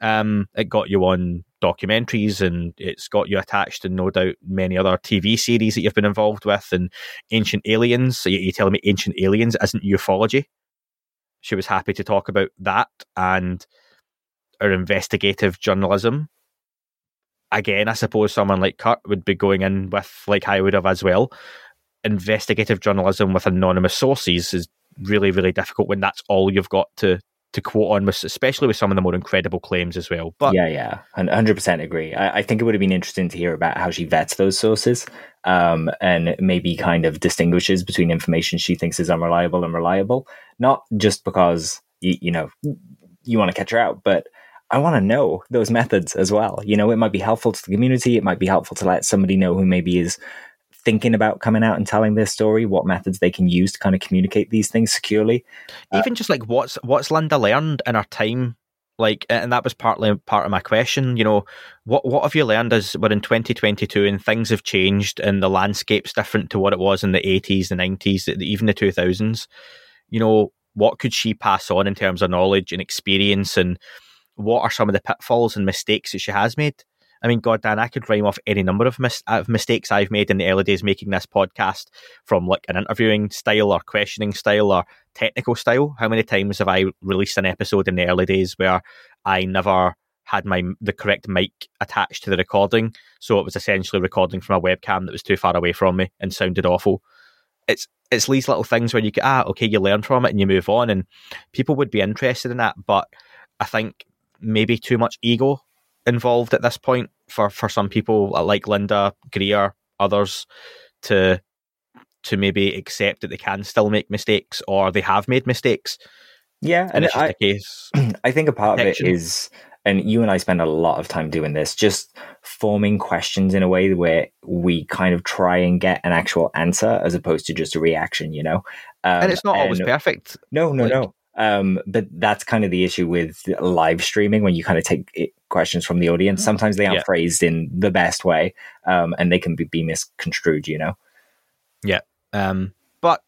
Um, it got you on documentaries and it's got you attached and no doubt many other TV series that you've been involved with and Ancient Aliens. So you're telling me Ancient Aliens isn't ufology? She was happy to talk about that and our investigative journalism. Again, I suppose someone like Curt would be going in with, like I would have as well, investigative journalism with anonymous sources is really, really difficult when that's all you've got to to quote on, especially with some of the more incredible claims as well. But yeah, yeah, hundred percent agree. I, I, think it would have been interesting to hear about how she vets those sources, um, and maybe kind of distinguishes between information she thinks is unreliable and reliable. Not just because you, you know you want to catch her out, but I want to know those methods as well. You know, it might be helpful to the community. It might be helpful to let somebody know who maybe is thinking about coming out and telling their story, what methods they can use to kind of communicate these things securely. Uh, Even uh, just like what's what's Linda learned in her time, like, and that was partly part of my question. You know, what what have you learned as we're in 2022 and things have changed and the landscape's different to what it was in the 80s, the 90s, even the 2000s. You know, what could she pass on in terms of knowledge and experience, and what are some of the pitfalls and mistakes that she has made? I mean, God, Dan, I could rhyme off any number of, mis- mistakes I've made in the early days making this podcast, from like an interviewing style or questioning style or technical style. How many times have I released an episode in the early days where I never had my the correct mic attached to the recording, so it was essentially recording from a webcam that was too far away from me and sounded awful. It's it's these little things where you get ah okay you learn from it and you move on and people would be interested in that, but I think maybe too much ego involved at this point for for some people like Linda Greer, others to to maybe accept that they can still make mistakes or they have made mistakes. Yeah, And and it's just I, a case. <clears throat> I think a part of it is, and you and I spend a lot of time doing this, just forming questions in a way where we kind of try and get an actual answer as opposed to just a reaction, you know? Um, and it's not always perfect. No, no, Like- no. Um, but that's kind of the issue with live streaming when you kind of take questions from the audience. Sometimes they aren't Yeah. phrased in the best way, um, and they can be, be misconstrued. You know. Yeah. Um, but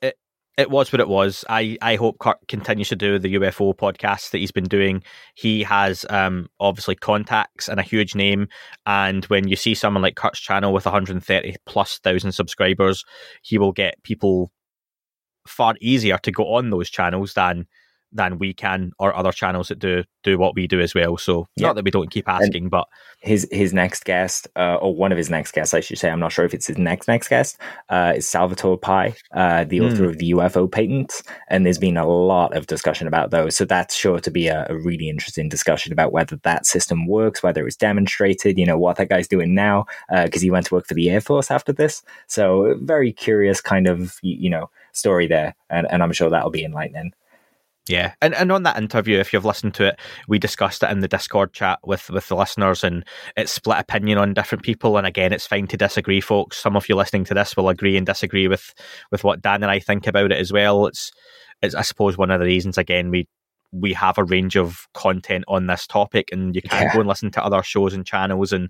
it it was what it was. I, I hope Curt continues to do the UFO podcast that he's been doing. He has um, obviously contacts and a huge name. And when you see someone like Curt's channel with 130 plus thousand subscribers, he will get people far easier to go on those channels than than we can or other channels that do do what we do as well. So not that we don't keep asking, but His his next guest, uh, or one of his next guests, I should say. I'm not sure if it's his next next guest. Uh, is Salvatore Pais, uh, the author of the UFO patents, and there's been a lot of discussion about those. So that's sure to be a, a really interesting discussion about whether that system works, whether it's demonstrated. You know what that guy's doing now, because he went to work for the Air Force after this. So very curious kind of y- you know story there, and, and I'm sure that'll be enlightening. Yeah, and and on that interview, if you've listened to it, we discussed it in the Discord chat with with the listeners, and it's split opinion on different people. And again, it's fine to disagree, folks. Some of you listening to this will agree and disagree with with what Dan and I think about it as well. It's it's I suppose one of the reasons again we we have a range of content on this topic, and you can Yeah. go and listen to other shows and channels and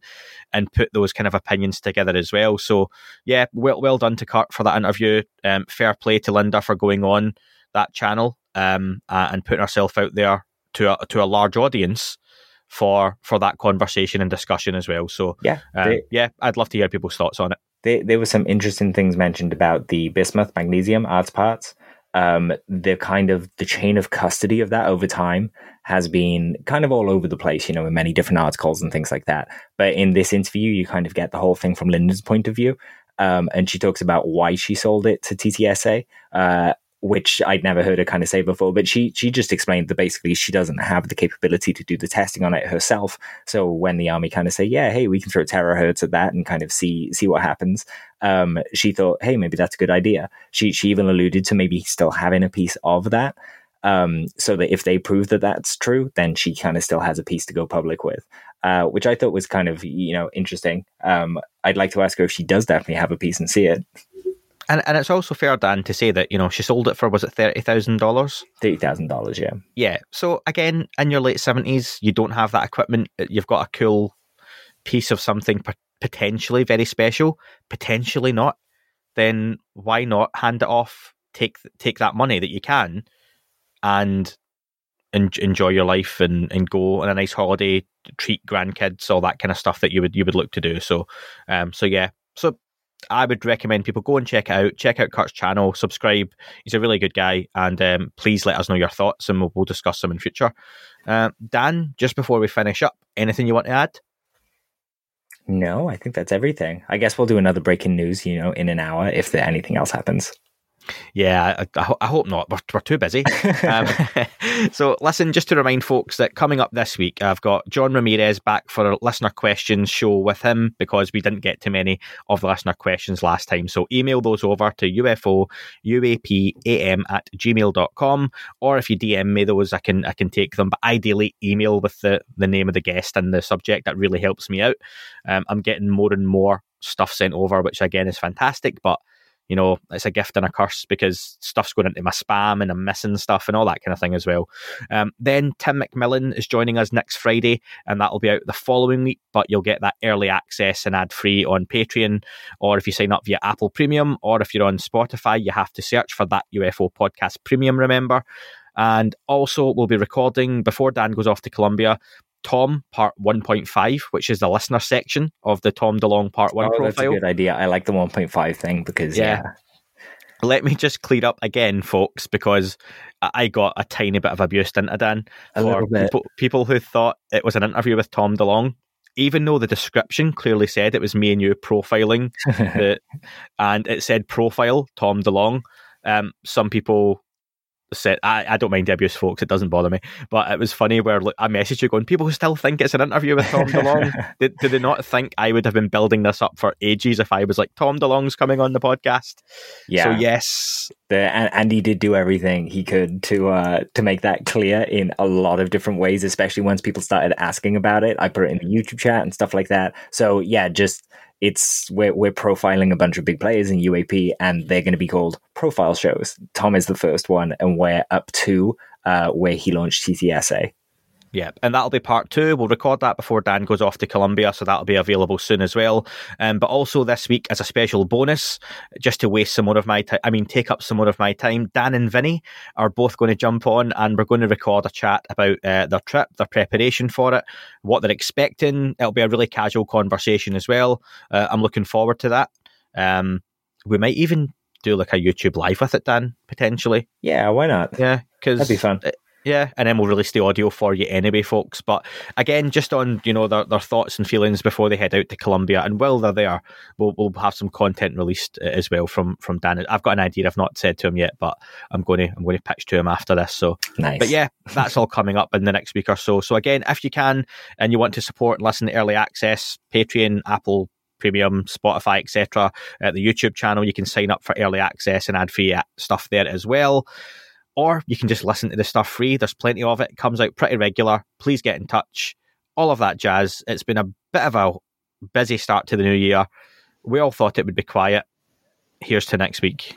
and put those kind of opinions together as well. So yeah, well well done to Curt for that interview. Um, fair play to Linda for going on that channel um, uh, and putting herself out there to a, to a large audience for for that conversation and discussion as well. So Yeah, they- yeah, I'd love to hear people's thoughts on it. there, there were some interesting things mentioned about the bismuth magnesium Art's Parts. Um, the kind of the chain of custody of that over time has been kind of all over the place, you know, in many different articles and things like that. But in this interview, you kind of get the whole thing from Linda's point of view. Um, and she talks about why she sold it to TTSA, uh, which I'd never heard her kind of say before. But she she just explained that basically she doesn't have the capability to do the testing on it herself. So when the army kind of say, "Yeah, hey, we can throw terahertz at that and kind of see see what happens," um, she thought, "Hey, maybe that's a good idea." She she even alluded to maybe still having a piece of that, um, so that if they prove that that's true, then she kind of still has a piece to go public with, uh, which I thought was kind of you know interesting. Um, I'd like to ask her if she does definitely have a piece and see it. And and it's also fair, Dan, to say that you know she sold it for was it thirty thousand dollars? Thirty thousand dollars, yeah. Yeah. So again, in your late seventies, you don't have that equipment. You've got a cool piece of something potentially very special, potentially not. Then why not hand it off? Take take that money that you can, and en- enjoy your life and, and go on a nice holiday, treat grandkids, all that kind of stuff that you would you would look to do. So, um, so yeah. So I would recommend people go and check it out. Check out Curt's channel, subscribe. He's a really good guy, and um, please let us know your thoughts, and we'll, we'll discuss them in future. Uh, Dan, just before we finish up, anything you want to add? No, I think that's everything. I guess we'll do another breaking news, you know, in an hour if anything else happens. Yeah, I, I, I hope not. We're, we're too busy. um, <laughs> so, listen, just to remind folks that coming up this week, I've got John Ramirez back for a listener questions show with him because we didn't get to many of the listener questions last time. So, email those over to UFO UAPAM at gmail.com, or if you DM me those, I can I can take them. But ideally, email with the, the name of the guest and the subject. That really helps me out. Um, I'm getting more and more stuff sent over, which again is fantastic, but you know, it's a gift and a curse because stuff's going into my spam and I'm missing stuff and all that kind of thing as well. Um, then Tim McMillan is joining us next Friday, and that'll be out the following week. But you'll get that early access and ad free on Patreon, or if you sign up via Apple Premium, or if you're on Spotify, you have to search for that UFO podcast Premium. Remember. And also, we'll be recording before Dan goes off to Colombia Tom Part 1.5, which is the listener section of the Tom DeLonge Part 1 oh, profile. That's a good idea. I like the 1.5 thing because, yeah. yeah. Let me just clear up again, folks, because I got a tiny bit of abuse into Dan a for people, people who thought it was an interview with Tom DeLonge even though the description clearly said it was me and you profiling <laughs> the, and it said profile Tom DeLonge, um, some people said I, I don't mind abuse folks it doesn't bother me. But it was funny where like, I messaged you going people who still think it's an interview with Tom DeLonge, <laughs> did, did they not think I would have been building this up for ages if I was like Tom DeLonge's coming on the podcast? Yeah. so yes. The, and, and he did do everything he could to uh to make that clear in a lot of different ways especially once people started asking about it. I put it in the YouTube chat and stuff like that. So yeah just it's we're, we're profiling a bunch of big players in UAP and they're going to be called profile shows. Tom is the first one, and we're up to uh, where he launched TTSA. Yeah, and that'll be part two. We'll record that before Dan goes off to Colombia, so that'll be available soon as well. Um, but also this week, as a special bonus, just to waste some more of my time, I mean, take up some more of my time, Dan and Vinny are both going to jump on and we're going to record a chat about uh, their trip, their preparation for it, what they're expecting. It'll be a really casual conversation as well. Uh, I'm looking forward to that. Um, we might even do like a YouTube live with it, Dan, potentially. Yeah, why not? Yeah, because that'd be fun. Yeah, and then we'll release the audio for you anyway, folks. But again, just on you know their, their thoughts and feelings before they head out to Colombia, and while they're there, we'll we'll have some content released uh, as well from from Dan. I've got an idea I've not said to him yet, but I'm going to I'm going to pitch to him after this. So, nice. but yeah, that's all coming up in the next week or so. So again, if you can and you want to support and listen to early access, Patreon, Apple Premium, Spotify, etc. At the YouTube channel, you can sign up for early access and ad free stuff there as well or you can just listen to the stuff free. There's plenty of it. It comes out pretty regular. Please get in touch. All of that jazz. It's been a bit of a busy start to the new year. We all thought it would be quiet. Here's to next week.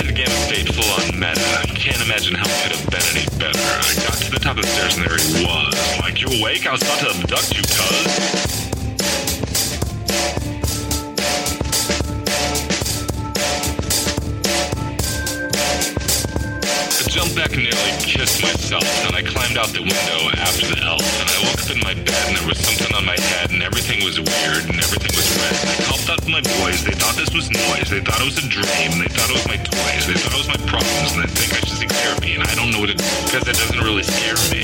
Meditative game of fate full on meta. I can't imagine how it could have been any better. I got to the top of the stairs and there he was. Like, you awake? I was about to abduct you, cuz. Jumped back and nearly kissed myself, and I climbed out the window after the elf, and I woke up in my bed and there was something on my head, and everything was weird, and everything was red. And I called out my boys, they thought this was noise, they thought it was a dream, they thought it was my toys, they thought it was my problems, and they think I should seek therapy, and I don't know what do, because it doesn't really scare me.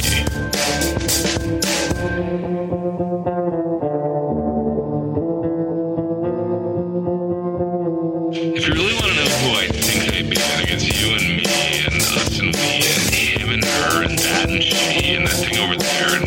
That and she and that thing over there and